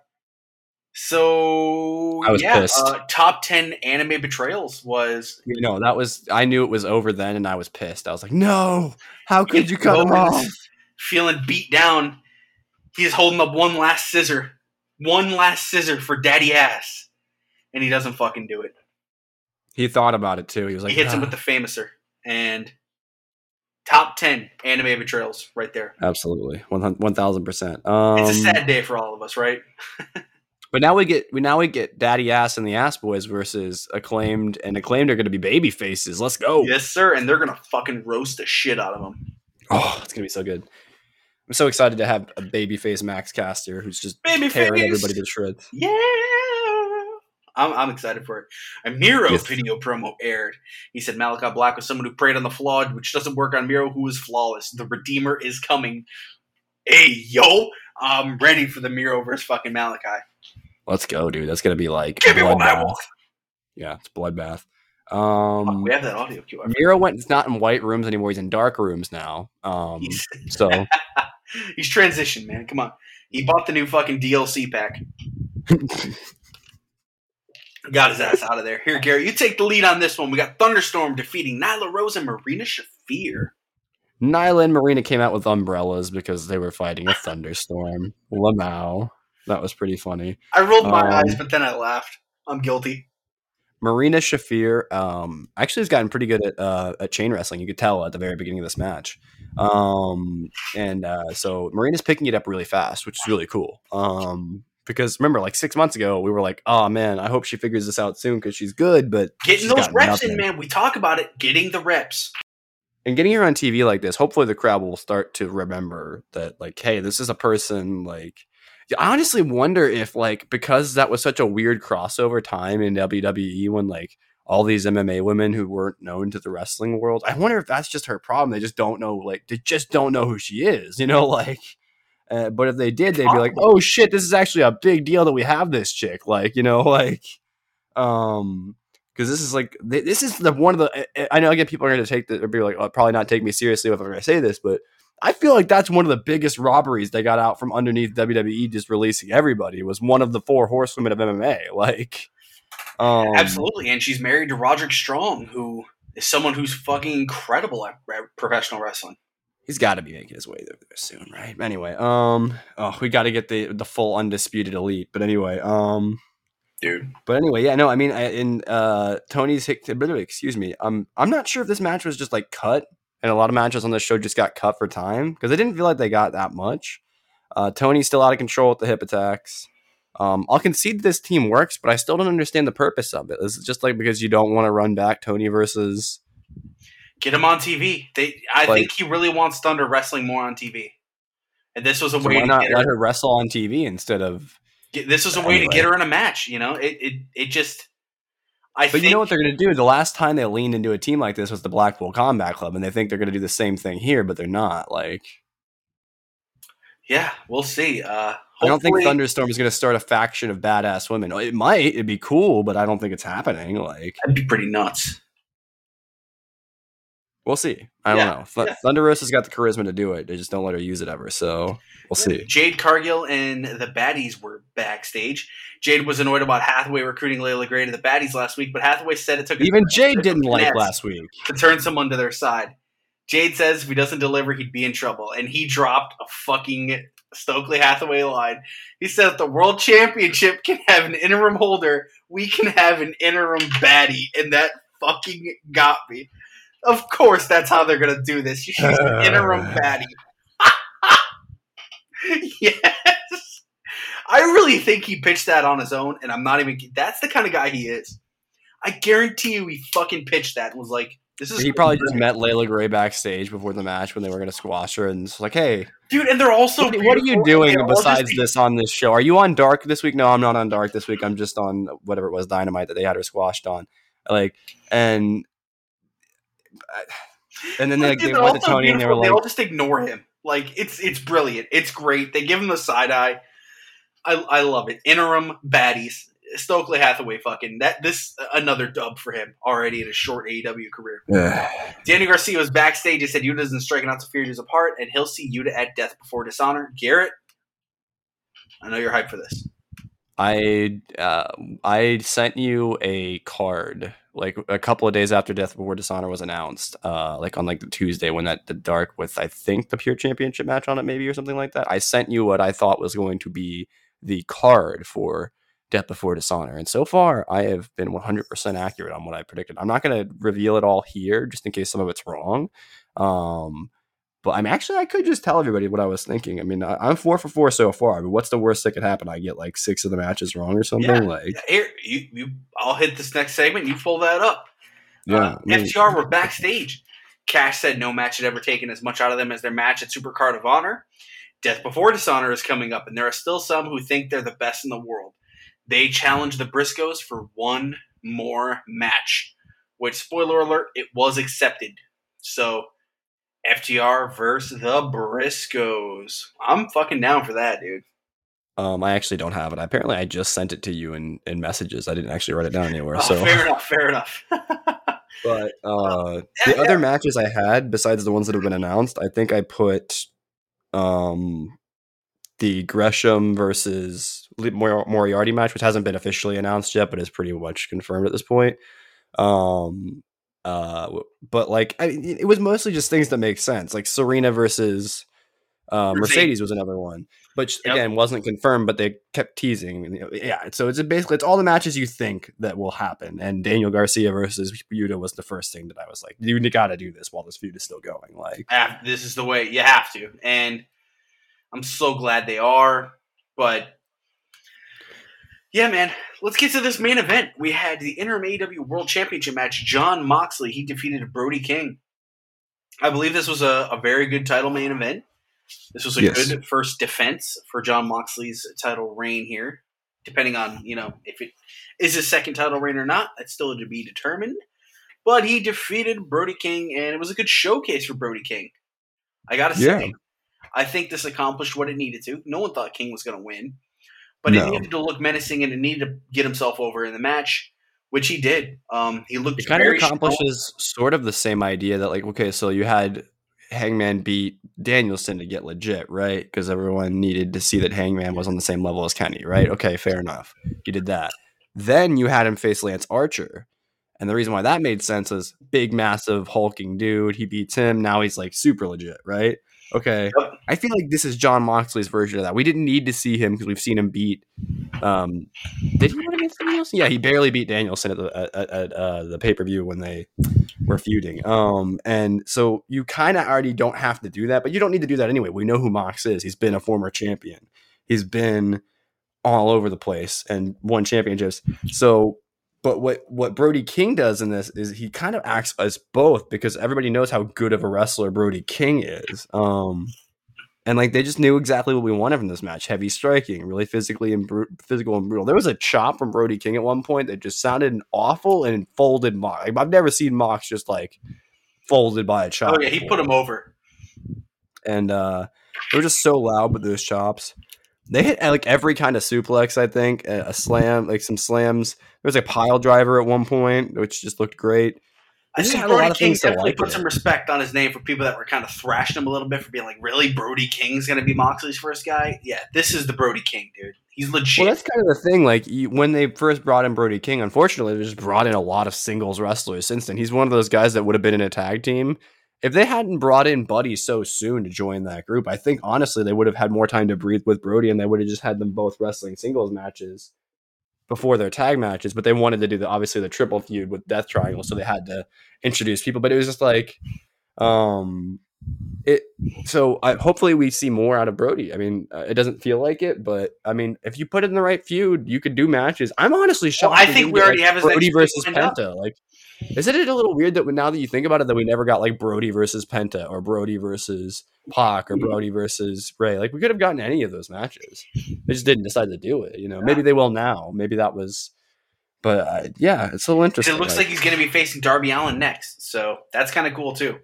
So I was yeah, pissed. Uh, top ten anime betrayals was You know, that was I knew it was over then, and I was pissed. I was like, "No, how could you cut him off?" feeling beat down. He's holding up one last scissor, one last scissor for Daddy Ass, and he doesn't fucking do it. He thought about it too. He was like, he hits him "Ah." with the Fameasser and top ten anime betrayals right there. absolutely one thousand percent. Um, It's a sad day for all of us, right? but now we get we now we get Daddy Ass and the Ass Boys versus acclaimed, and acclaimed are going to be baby faces. Let's go! Yes, sir. And they're gonna fucking roast the shit out of them. Oh, it's gonna be so good. I'm so excited to have a babyface Max Caster who's just Baby tearing face. everybody to shreds. Yeah. I'm, I'm excited for it. A Miro Yes. video promo aired. He said Malachi Black was someone who preyed on the flawed, which doesn't work on Miro, who is flawless. The Redeemer is coming. Hey, yo, I'm ready for the Miro versus fucking Malachi. Let's go, dude. That's gonna be like Give me what bloodbath. Yeah, it's bloodbath. Um, we have that audio cue. Miro went. It's not in white rooms anymore. He's in dark rooms now. Um, He's, so he's transitioned, man. Come on. He bought the new fucking DLC pack. Got his ass out of there. Here, Gary, you take the lead on this one. We got Thunderstorm defeating Nyla Rose and Marina Shafir. Nyla and Marina came out with umbrellas because they were fighting a thunderstorm. Lamau. That was pretty funny. I rolled my Um, eyes, but then I laughed. I'm guilty. Marina Shafir um, actually has gotten pretty good at uh, at chain wrestling. You could tell at the very beginning of this match. Um, and uh, so Marina's picking it up really fast, which is really cool. Um, because remember, like six months ago, we were like, "Oh man, I hope she figures this out soon because she's good." But Getting those reps in, man. We talk about it. Getting the reps. and getting her on TV like this, hopefully the crowd will start to remember that, like, hey, this is a person. Like, I honestly wonder if, like, because that was such a weird crossover time in WWE when, like, all these MMA women who weren't known to the wrestling world, I wonder if that's just her problem. They just don't know, like, they just don't know who she is, you know, like. Uh, but if they did, they'd be like, "Oh shit, this is actually a big deal that we have this chick." Like, you know, like, um, because this is like this is the one of the I- know again people are going to take the or be like oh, probably not take me seriously if I'm going to say this, but I feel like that's one of the biggest robberies they got out from underneath WWE just releasing everybody was one of the four horsewomen of MMA. Like, um, Absolutely. And she's married to Roderick Strong, who is someone who's fucking incredible at re- professional wrestling. he's got to be making his way there, there soon, right? Anyway, um, oh, we got to get the the full undisputed elite, but anyway, um. Dude. But anyway, yeah, no, I mean, in uh, Tony's, excuse me, um, I'm not sure if this match was just like cut, and a lot of matches on this show just got cut for time because I didn't feel like they got that much. Uh, Tony's still out of control with the hip attacks. Um, I'll concede this team works, but I still don't understand the purpose of it. Is it just like because you don't want to run back Tony versus? Get him on TV. They, I Like- think he really wants Thunder wrestling more on TV. And this was a So way why to not get let her, her wrestle on TV instead of? this was a way Anyway. to get her in a match, you know? It it, it just I But think you know what they're going to do? The last time they leaned into a team like this was the Blackpool Combat Club, and they think they're going to do the same thing here, but they're not. Like, Yeah, we'll see. Uh I don't think Thunderstorm is going to start a faction of badass women. It might. It'd be cool, but I don't think it's happening. Like, that'd be pretty nuts. We'll see. I don't know. Th- yeah. Thunder Rosa's got the charisma to do it. They just don't let her use it ever. So we'll see. Jade Cargill and the Baddies were backstage. Jade was annoyed about Hathaway recruiting Leila Grey to the Baddies last week, but Hathaway said it took a- Even Jade didn't like last week. to turn someone to their side. Jade says if he doesn't deliver, he'd be in trouble, and he dropped a fucking Stokely Hathaway line. He said, if "The World Championship can have an interim holder. We can have an interim baddie," and that fucking got me. Of course, that's how they're gonna do this. She's an interim baddie. yes, I really think he pitched that on his own, and I'm not even. That's the kind of guy he is. I guarantee you, he fucking pitched that. and Was like, this is He probably just met Leila Grey backstage before the match when they were going to squash her, and it's like, "Hey, dude. And they're also what, what are you doing and they all just besides be- this on this show? Are you on Dark this week? No, I'm not on Dark this week. I'm just on whatever it was, Dynamite that they had her squashed on. Like, and and then they, Dude, they they're went to Tony and they were like, they all just ignore him. Like it's it's brilliant. It's great. They give him the side eye. I I love it. Interim baddies. Stokely Hathaway fucking that this another dub for him already in a short AEW career. Danny Garcia was backstage. He said Yuta isn't striking out to Furious apart, and he'll see Yuta at Death Before Dishonor. Garrett, I know you're hyped for this. I uh, I sent you a card like a couple of days after Death Before Dishonor was announced, uh, like on like the Tuesday when that the dark with I think the pure championship match on it maybe or something like that. I sent you what I thought was going to be the card for Death Before Dishonor, and so far I have been 100% accurate on what I predicted. I'm not going to reveal it all here just in case some of it's wrong. Um, but I'm actually I could just tell everybody what I was thinking. I mean, I, I'm four for four so far. I mean, what's the worst that could happen? I get like six of the matches wrong or something. Yeah. Like, Here, you, you, I'll hit this next segment. You pull that up. yeah, Uh, I mean, FTR were backstage. Cash said no match had ever taken as much out of them as their match at Supercard of Honor. Death Before Dishonor is coming up, and there are still some who think they're the best in the world. They challenge the Briscoes for one more match, which, spoiler alert, it was accepted. So, FTR versus the Briscoes. I'm fucking down for that, dude. um, I actually don't have it. Apparently, I just sent it to you in, in messages. I didn't actually write it down anywhere. Oh, so, fair enough, fair enough. but uh, the other matches I had besides the ones that have been announced, I think I put um the Gresham versus Mor- Moriarty match, which hasn't been officially announced yet, but is pretty much confirmed at this point. Um, uh, but like, I, it was mostly just things that make sense, like Serena versus uh, Mercedes. Was another one, but Yep. again, wasn't confirmed. But they kept teasing. Yeah, so it's basically it's all the matches you think that will happen. And Daniel Garcia versus Yuta was the first thing that I was like, you got to do this while this feud is still going. Like, this is the way you have to and i'm so glad they are but yeah man. Let's get to this main event. We had the interim aw world championship match. Jon moxley he defeated brody king. I believe this was a, a very good title main event. This was a Yes. good first defense for jon moxley's title reign here. Depending on you know if it is his second title reign or not that's still to be determined. But he defeated brody king and it was a good showcase for brody king. I gotta say, Yeah. I think this accomplished what it needed to. No one thought King was going to win, but it needed to look menacing and it needed to get himself over in the match, which he did. Um, he looked it kind of very accomplishes sort of the same idea that like okay so you had hangman beat danielson to get legit right? Because everyone needed to see that hangman was on the same level as kenny right? Okay fair enough. You did that. Then you had him face lance archer. And the reason why that made sense is big massive hulking dude. He beats him. Now he's like super legit right? Okay. Yep. I feel like this is jon moxley's version of that we didn't need to see him because we've seen him beat um did he win against Danielson? Yeah, he barely beat Danielson at the at, at, uh, the pay per view when they were feuding. Um, and so you kind of already don't have to do that, but you don't need to do that anyway. We know who Mox is. He's been a former champion. He's been all over the place and won championships. So, but what what Brody King does in this is he kind of acts as both because everybody knows how good of a wrestler Brody King is. Um, and like they just knew exactly what we wanted from this match: heavy striking, really physically and physical and brutal. There was a chop from Brody King at one point that just sounded awful and folded Mox. Like, I've never seen Mox just like folded by a chop. Oh yeah, he put him over. and uh, they were just so loud with those chops. They hit like every kind of suplex. I think a, a slam, like some slams. There was a pile driver at one point, which just looked great. I just think had a lot Brody of King things to definitely like put in some respect on his name for people that were kind of thrashing him a little bit for being like, really, Brody King's going to be Moxley's first guy? Yeah, this is the Brody King, dude. He's legit. Well, that's kind of the thing. Like when they first brought in Brody King, unfortunately, they just brought in a lot of singles wrestlers since then. He's one of those guys that would have been in a tag team. If they hadn't brought in Buddy so soon to join that group, I think honestly they would have had more time to breathe with Brody, and they would have just had them both wrestling singles matches before their tag matches. But they wanted to do the obviously the triple feud with Death Triangle, so they had to introduce people. But it was just like, um, it. So I, hopefully we see more out of Brody. I mean, uh, it doesn't feel like it, but I mean, if you put it in the right feud, you could do matches. I'm honestly shocked. I think we already like, have his Brody versus lined up. Penta. Like, isn't it a little weird that now that you think about it, that we never got like Brody versus Penta or Brody versus Pac or Brody versus Rey? Like, we could have gotten any of those matches. They just didn't decide to do it. You know, maybe they will now. Maybe that was But uh, yeah, it's a little interesting. It looks like he's going to be facing Darby Allin next, so that's kind of cool too.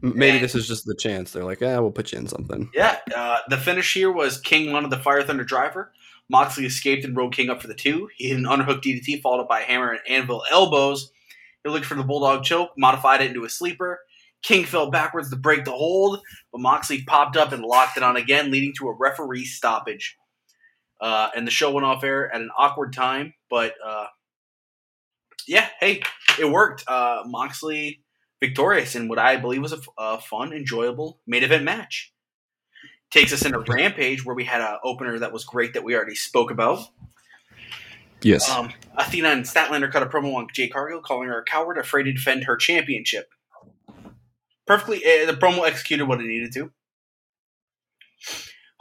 Maybe and- this is just the chance. They're like, yeah, we'll put you in something. Yeah, uh, the finish here was King wanted the Fire Thunder driver. Moxley escaped and rode King up for the two. He hit an underhook DDT followed up by a hammer and anvil elbows. He looked for the bulldog choke, modified it into a sleeper. King fell backwards to break the hold, but Moxley popped up and locked it on again, leading to a referee stoppage. Uh, and the show went off air at an awkward time, but uh, yeah, hey, it worked. Uh, Moxley victorious in what I believe was a fun, enjoyable main event match. Takes us into Rampage, where we had an opener that was great that we already spoke about. Yes. Um, Athena and Statlander cut a promo on Jade Cargill, calling her a coward, afraid to defend her championship. Perfectly, uh, the promo executed what it needed to.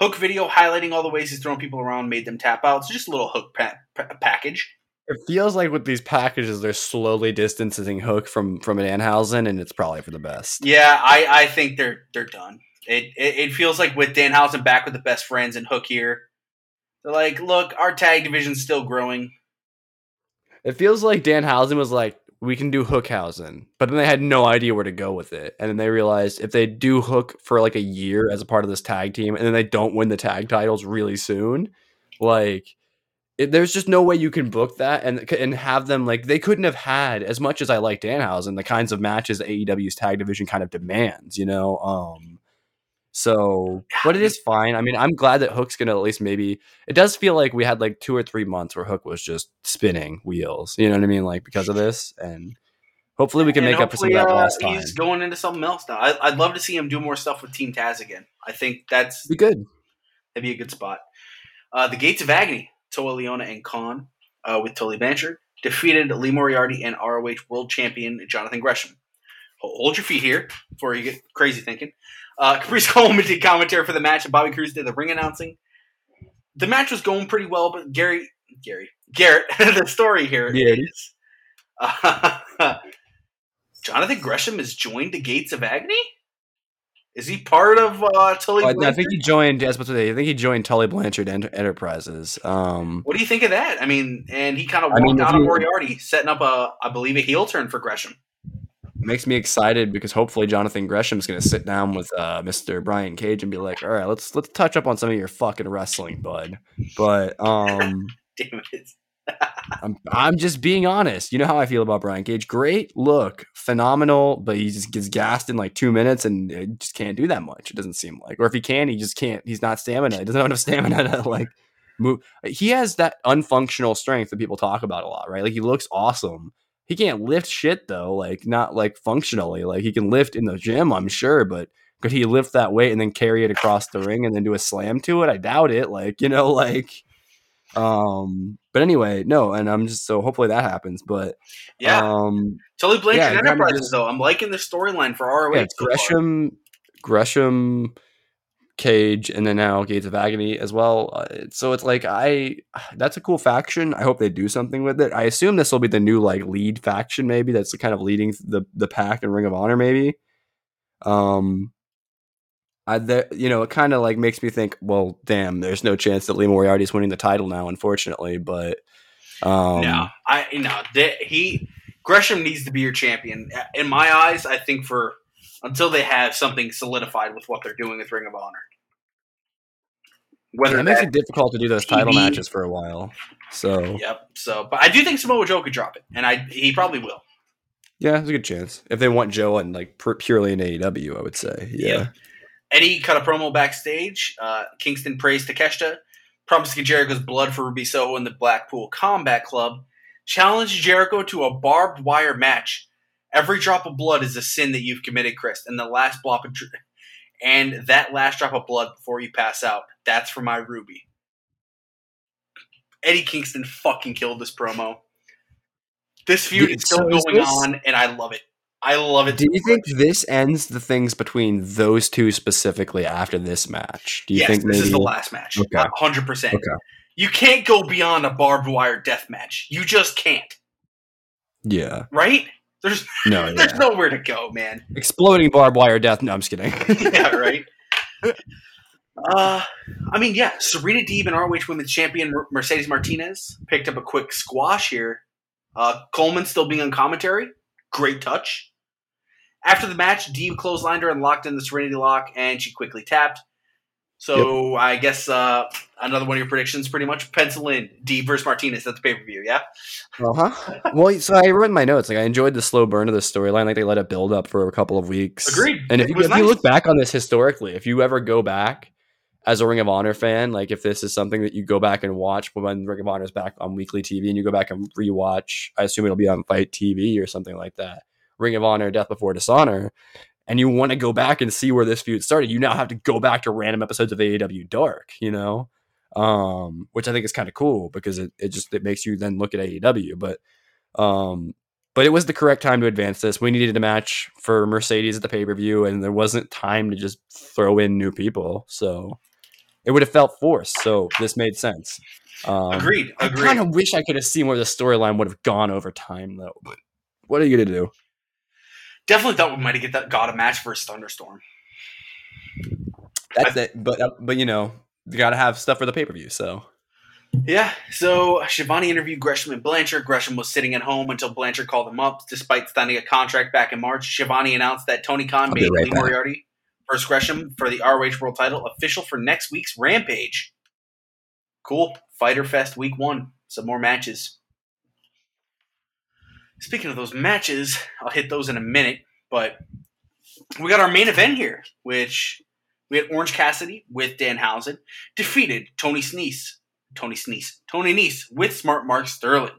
Hook video highlighting all the ways he's throwing people around made them tap out. So just a little hook pa- pa- package. It feels like with these packages, they're slowly distancing Hook from from Danhausen, and it's probably for the best. Yeah, I, I think they're they're done. It, it it feels like with Danhausen back with the best friends and Hook here, they're like, look, our tag division's still growing. It feels like Danhausen was like, we can do Hookhausen, but then they had no idea where to go with it, and then they realized if they do Hook for like a year as a part of this tag team, and then they don't win the tag titles really soon, like. It, there's just no way you can book that and and have them like they couldn't have had as much as I like Danhausen the kinds of matches AEW's tag division kind of demands, you know. Um, so, but it is fine. I mean, I'm glad that Hook's gonna at least maybe. It does feel like we had like two or three months where Hook was just spinning wheels. You know what I mean? Like because of this, and hopefully we can And make up for some of that uh, lost time. He's going into something else now. I, I'd love to see him do more stuff with Team Taz again. I think that's Be good. that'd be a good spot. Uh, the Gates of Agony, Toa Liona and Kaun uh, with Tully Blanchard defeated Lee Moriarty and ROH World Champion Jonathan Gresham. Hold your feet here before you get crazy thinking. Uh, Caprice Coleman did commentary for the match, and Bobby Cruz did the ring announcing. The match was going pretty well, but Gary, Gary, Garrett, the story here Yeah. is uh, Jonathan Gresham has joined the Gates of Agony. Is he part of uh, Tully? I, I think he joined. As I think he joined Tully Blanchard Ent- Enterprises. Um, What do you think of that? I mean, and he kind of I mean, out of Moriarty, setting up a, I believe, a heel turn for Gresham. makes me excited because hopefully Jonathan Gresham's going to sit down with uh, Mr. Brian Cage and be like, "All right, let's let's touch up on some of your fucking wrestling, bud." But um, Damn it! I'm I'm just being honest. You know how I feel about Brian Cage. Great look, phenomenal, but he just gets gassed in like two minutes and just can't do that much. It doesn't seem like, or if he can, he just can't. He's not stamina. He doesn't have enough stamina to like move. He has that unfunctional strength that people talk about a lot, right? Like he looks awesome. He can't lift shit though, like not like functionally. Like he can lift in the gym, I'm sure, but could he lift that weight and then carry it across the ring and then do a slam to it? I doubt it. Like you know, like um. But anyway, no, and I'm just so hopefully that happens. But Yeah, um, Tully Blanchard yeah, Enterprises, just- though. I'm liking the storyline for ROH. yeah, it's so. Gresham, Gresham, Cage, and then now Gates of Agony as well. Uh, so it's like I, that's a cool faction. I hope they do something with it. I assume this will be the new like lead faction, maybe that's kind of leading the the pack and Ring of Honor, maybe. Um, I you know it kind of like makes me think. Well, damn, there's no chance that Lee Moriarty's winning the title now, unfortunately. But um, no, I no. That, he Gresham needs to be your champion. In my eyes, I think for until they have something solidified with what they're doing with Ring of Honor. Whether it makes it difficult to do those title TV. matches for a while. So yep. So, but I do think Samoa Joe could drop it, and I he probably will. Yeah, there's a good chance if they want Joe and like pur- purely in AEW. I would say, yeah, Yeah. Eddie cut a promo backstage. Uh, Kingston praised Takeshita, promised to Jericho's blood for Ruby Soho in the Blackpool Combat Club, challenged Jericho to a barbed wire match. Every drop of blood is a sin that you've committed, Chris, and the last drop of dr- and that last drop of blood before you pass out, that's for my Ruby. Eddie Kingston fucking killed this promo. This feud Dude, is still so is going this- on, and I love it. I love it. Do you so think this ends the things between those two specifically after this match? Do you yes, think this maybe? is the last match. Okay. hundred percent. Okay. You can't go beyond a barbed wire death match. You just can't. Yeah, Right? There's no, there's nowhere to go, man. exploding barbed wire death. No, I'm just kidding. yeah, right. Uh, I mean, yeah, Serena Deeb and ROH Women's Champion Mercedes Martinez picked up a quick squash here. Uh, Coleman still being on commentary, great touch. After the match, Deeb clotheslined her and locked in the Serenity Lock, and she quickly tapped. So yep. I guess uh, another one of your predictions, pretty much pencil in Deeb versus Martinez at the pay per view. Yeah. Uh huh. well, so I wrote in my notes like I enjoyed the slow burn of the storyline. Like they let it build up for a couple of weeks. Agreed. And if, you, if nice. you look back on this historically, if you ever go back as a Ring of Honor fan, like if this is something that you go back and watch when Ring of Honor is back on weekly TV, and you go back and rewatch, I assume it'll be on Fight TV or something like that. Ring of Honor, Death Before Dishonor and you want to go back and see where this feud started, you now have to go back to random episodes of AEW Dark, you know, um, which I think is kind of cool because it, it just it makes you then look at AEW. But um, but it was the correct time to advance this. We needed a match for Mercedes at the pay per view, and there wasn't time to just throw in new people, so it would have felt forced. So this made sense. Um, agreed. Agreed. I kind of wish I could have seen where the storyline would have gone over time, though. But what are you gonna do? Definitely thought we might have get that got a match versus Thunderstorm. That's I, it, but uh, but you know you got to have stuff for the pay per view. So yeah, so Shivani interviewed Gresham and Blanchard. Gresham was sitting at home until Blanchard called him up. Despite signing a contract back in March, Shivani announced that Tony Khan made right Lee back. Moriarty versus Gresham for the ROH World Title official for next week's Rampage. Cool, Fyter Fest Week One. Some more matches. Speaking of those matches, I'll hit those in a minute, but we got our main event here, which we had Orange Cassidy with Dan Danhausen defeated Tony Sneese, Tony Sneese, Tony Nese with Smart Mark Sterling.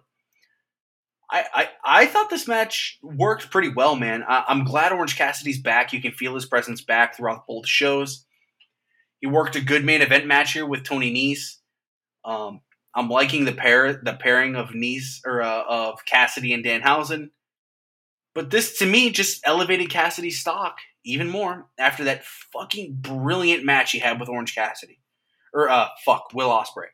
I, I, I thought this match worked pretty well, man. I, am glad Orange Cassidy's back. You can feel his presence back throughout both shows. He worked a good main event match here with Tony Nese. Um, I'm liking the pair, the pairing of Nese or uh, of Cassidy and Danhausen. But this, to me, just elevated Cassidy's stock even more after that fucking brilliant match he had with Orange Cassidy, or uh, fuck Will Ospreay.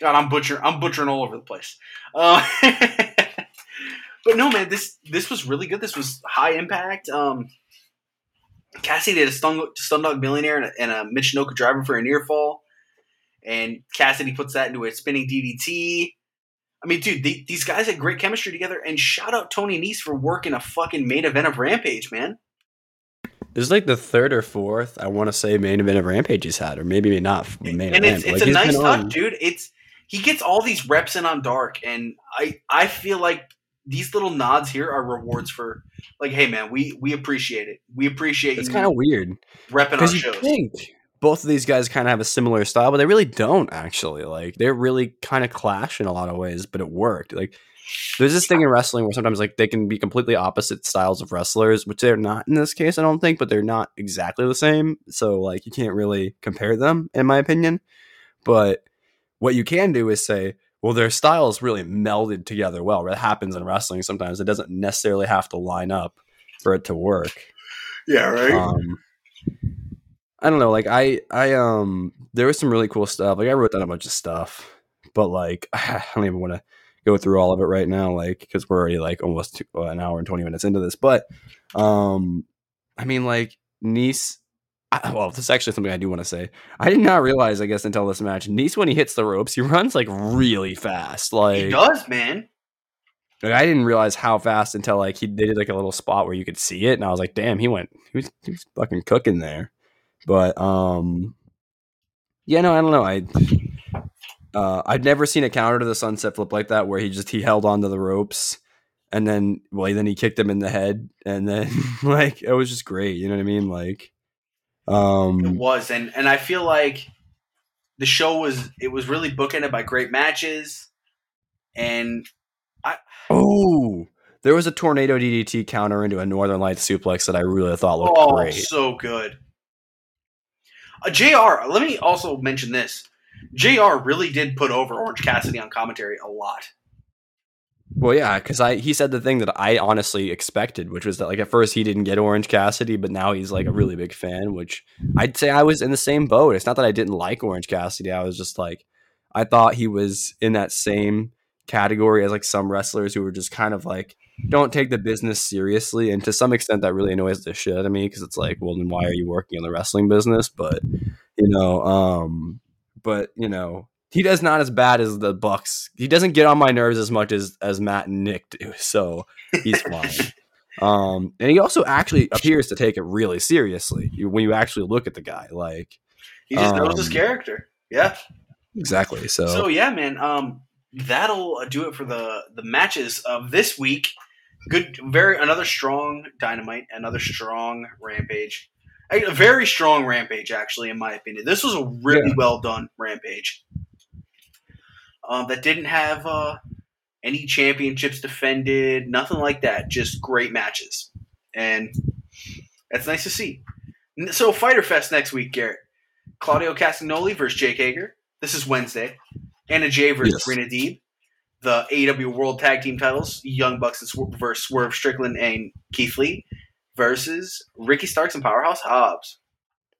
God, I'm butchering, I'm butchering all over the place. Uh, but no, man, this this was really good. This was high impact. Um, Cassidy did a stun, stun dog millionaire and a, and a Michinoku driver for a near fall and Cassidy puts that into a spinning DDT. I mean, dude, they, these guys had great chemistry together. And shout out Tony Nese for working a fucking main event of Rampage, man. This is like the third or fourth, I want to say, main event of Rampage he's had, or maybe not main and event. it's, it's like, a nice touch, dude. It's he gets all these reps in on dark, and I I feel like these little nods here are rewards for like, hey man, we we appreciate it. We appreciate it's kind of weird repping our shows. Think both of these guys kind of have a similar style, but they really don't actually. Like they're really kind of clash in a lot of ways, but it worked. Like there's this thing in wrestling where sometimes like they can be completely opposite styles of wrestlers, which they're not in this case, I don't think, but they're not exactly the same. So like you can't really compare them, in my opinion. But what you can do is say, well, their styles really melded together well. That happens in wrestling sometimes. It doesn't necessarily have to line up for it to work. Yeah, right. Um, I don't know. Like I, I um, there was some really cool stuff. Like I wrote down a bunch of stuff, but like I don't even want to go through all of it right now. Like because we're already like almost two, uh, an hour and twenty minutes into this. But um, I mean, like Nese. I, well, this is actually something I do want to say. I did not realize, I guess, until this match, Nese when he hits the ropes, he runs like really fast. Like he does, man. Like, I didn't realize how fast until like he did like a little spot where you could see it, and I was like, "Damn, he went, he was, he was fucking cooking there." But um, yeah, no, I don't know. I uh, I've never seen a counter to the sunset flip like that where he just he held onto the ropes and then well then he kicked him in the head and then like it was just great. You know what I mean? Like um, it was and and I feel like the show was it was really bookended by great matches and I oh there was a tornado DDT counter into a Northern Lights suplex that I really thought looked oh, great. So good. Uh, JR, let me also mention this. JR really did put over Orange Cassidy on commentary a lot. Well, yeah, because I he said the thing that I honestly expected, which was that like at first he didn't get Orange Cassidy, but now he's like a really big fan. Which I'd say I was in the same boat. It's not that I didn't like Orange Cassidy. I was just like I thought he was in that same category as like some wrestlers who were just kind of like don't take the business seriously, and to some extent, that really annoys the shit out of me because it's like, well, then why are you working in the wrestling business? But you know, um, but you know, he does not as bad as the Bucks. He doesn't get on my nerves as much as as Matt and Nick do, so he's fine. um, and he also actually appears to take it really seriously when you actually look at the guy. Like He just knows his Um, character. Yeah. exactly. So, So yeah, man. Um, that'll do it for the the matches of this week. Good, very another strong dynamite, another strong rampage. A very strong rampage, actually, in my opinion. This was a really Yeah. well done rampage. Um, that didn't have uh, any championships defended, nothing like that. Just great matches, and that's nice to see. So, Fyter Fest next week, Garrett. Claudio Castagnoli versus Jake Hager. This is Wednesday. Anna Jay versus Yes. Serena Deeb. The AEW World Tag Team titles, Young Bucks and Swer- versus Swerve Strickland and Keith Lee versus Ricky Starks and Powerhouse Hobbs.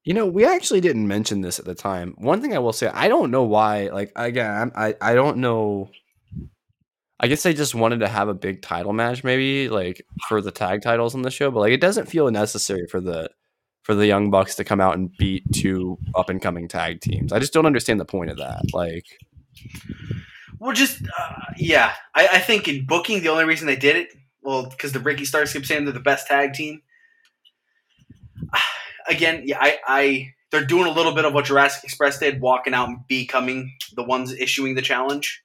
You know, we actually didn't mention this at the time. One thing I will say, I don't know why. Like again, I I don't know. I guess they just wanted to have a big title match, maybe like for the tag titles on the show, but like it doesn't feel necessary for the for the Young Bucks to come out and beat two up and coming tag teams. I just don't understand the point of that. Like, Well, just uh, yeah, I, I think in booking the only reason they did it, well, because the Ricky Starks kept saying they're the best tag team. Again, yeah, I, I they're doing a little bit of what Jurassic Express did, walking out and becoming the ones issuing the challenge.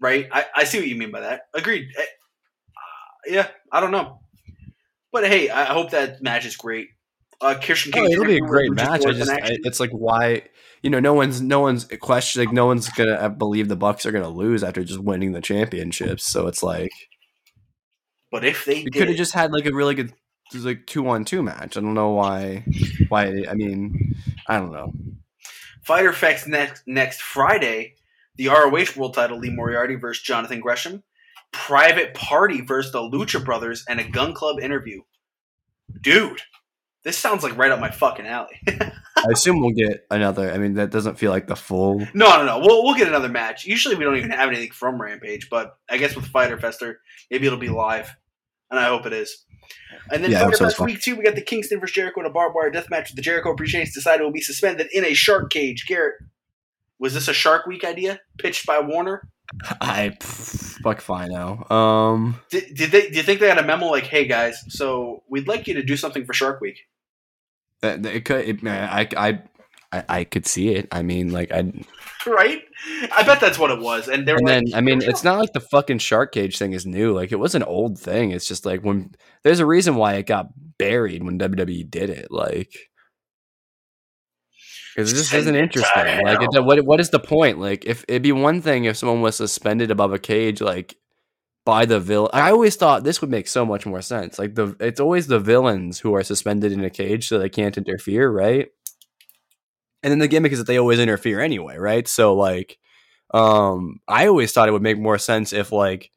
Right, I, I see what you mean by that. Agreed. Eh, Uh, yeah, I don't know, but hey, I hope that match is great. Uh, oh, it'll be a great match. I just, I, it's like why, you know, no one's no one's question like no one's gonna uh, believe the Bucks are gonna lose after just winning the championships. So it's like. but if they could have just had like a really good like two on two match. I don't know why. Why? I mean, I don't know. Fyter Fest next next Friday, the ROH World Title, Lee Moriarty versus Jonathan Gresham, Private Party versus the Lucha Brothers, and a Gunn Club interview. Dude, this sounds like right up my fucking alley. I assume we'll get another. I mean, that doesn't feel like the full. no, no, no. We'll we'll get another match. Usually we don't even have anything from Rampage, but I guess with Fyter Fester, maybe it'll be live, and I hope it is. And then Yeah, I Fyter Fest week two, we got the Kingston versus Jericho in a barbed wire death match with the Jericho Appreciates decided it will be suspended in a shark cage. Garrett, was this a Shark Week idea pitched by Warner? I fuck fine now. Um, Did, did they? Do you think they had a memo like, "Hey guys, so we'd like you to do something for Shark Week"? It could. It, I, I, I, I could see it. I mean, like I. Right? I bet that's what it was. And And like, then I mean, it's not like the fucking shark cage thing is new. Like it was an old thing. It's just like when there's a reason why it got buried when WWE did it. Like. Because Send isn't interesting. Like, it, what what is the point? Like, if it'd be one thing if someone was suspended above a cage, like by the villain. I always thought this would make so much more sense. Like the it's always the villains who are suspended in a cage so they can't interfere, right? And then the gimmick is that they always interfere anyway, right? So like, um, I always thought it would make more sense if like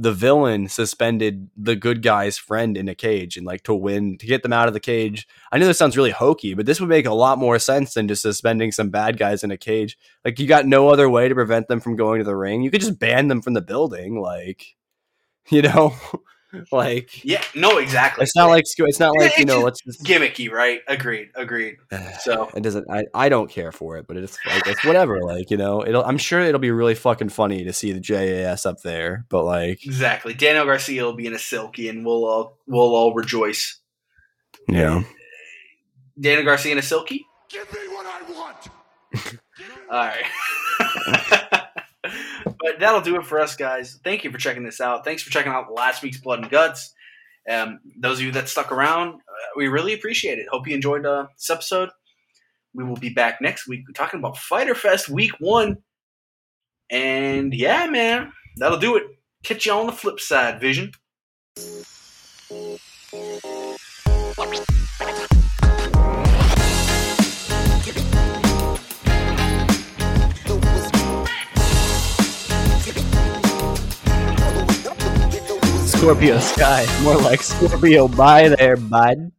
the villain suspended the good guy's friend in a cage and like to win to get them out of the cage. I know this sounds really hokey, but this would make a lot more sense than just suspending some bad guys in a cage. Like you got no other way to prevent them from going to the ring. You could just ban them from the building, like you know, like yeah, no, exactly. it's not like it's not like you know. just Let's just gimmicky, right? Agreed, agreed. So it doesn't. I, I don't care for it, but it's like it's whatever. Like you know, it'll. I'm sure it'll be really fucking funny to see the JAS up there, but like exactly, Daniel Garcia will be in a silky, and we'll all we'll all rejoice. yeah. Daniel Garcia in a silky. Give me what I want. All right. but that'll do it for us, guys. Thank you for checking this out. Thanks for checking out last week's Blood and Guts. Um, those of you that stuck around, uh, we really appreciate it. Hope you enjoyed uh, this episode. We will be back next week talking about Fyter Fest Week One. And yeah, man, that'll do it. Catch you on the flip side, Vision. Scorpio Sky, more like Scorpio. Bye there, bud.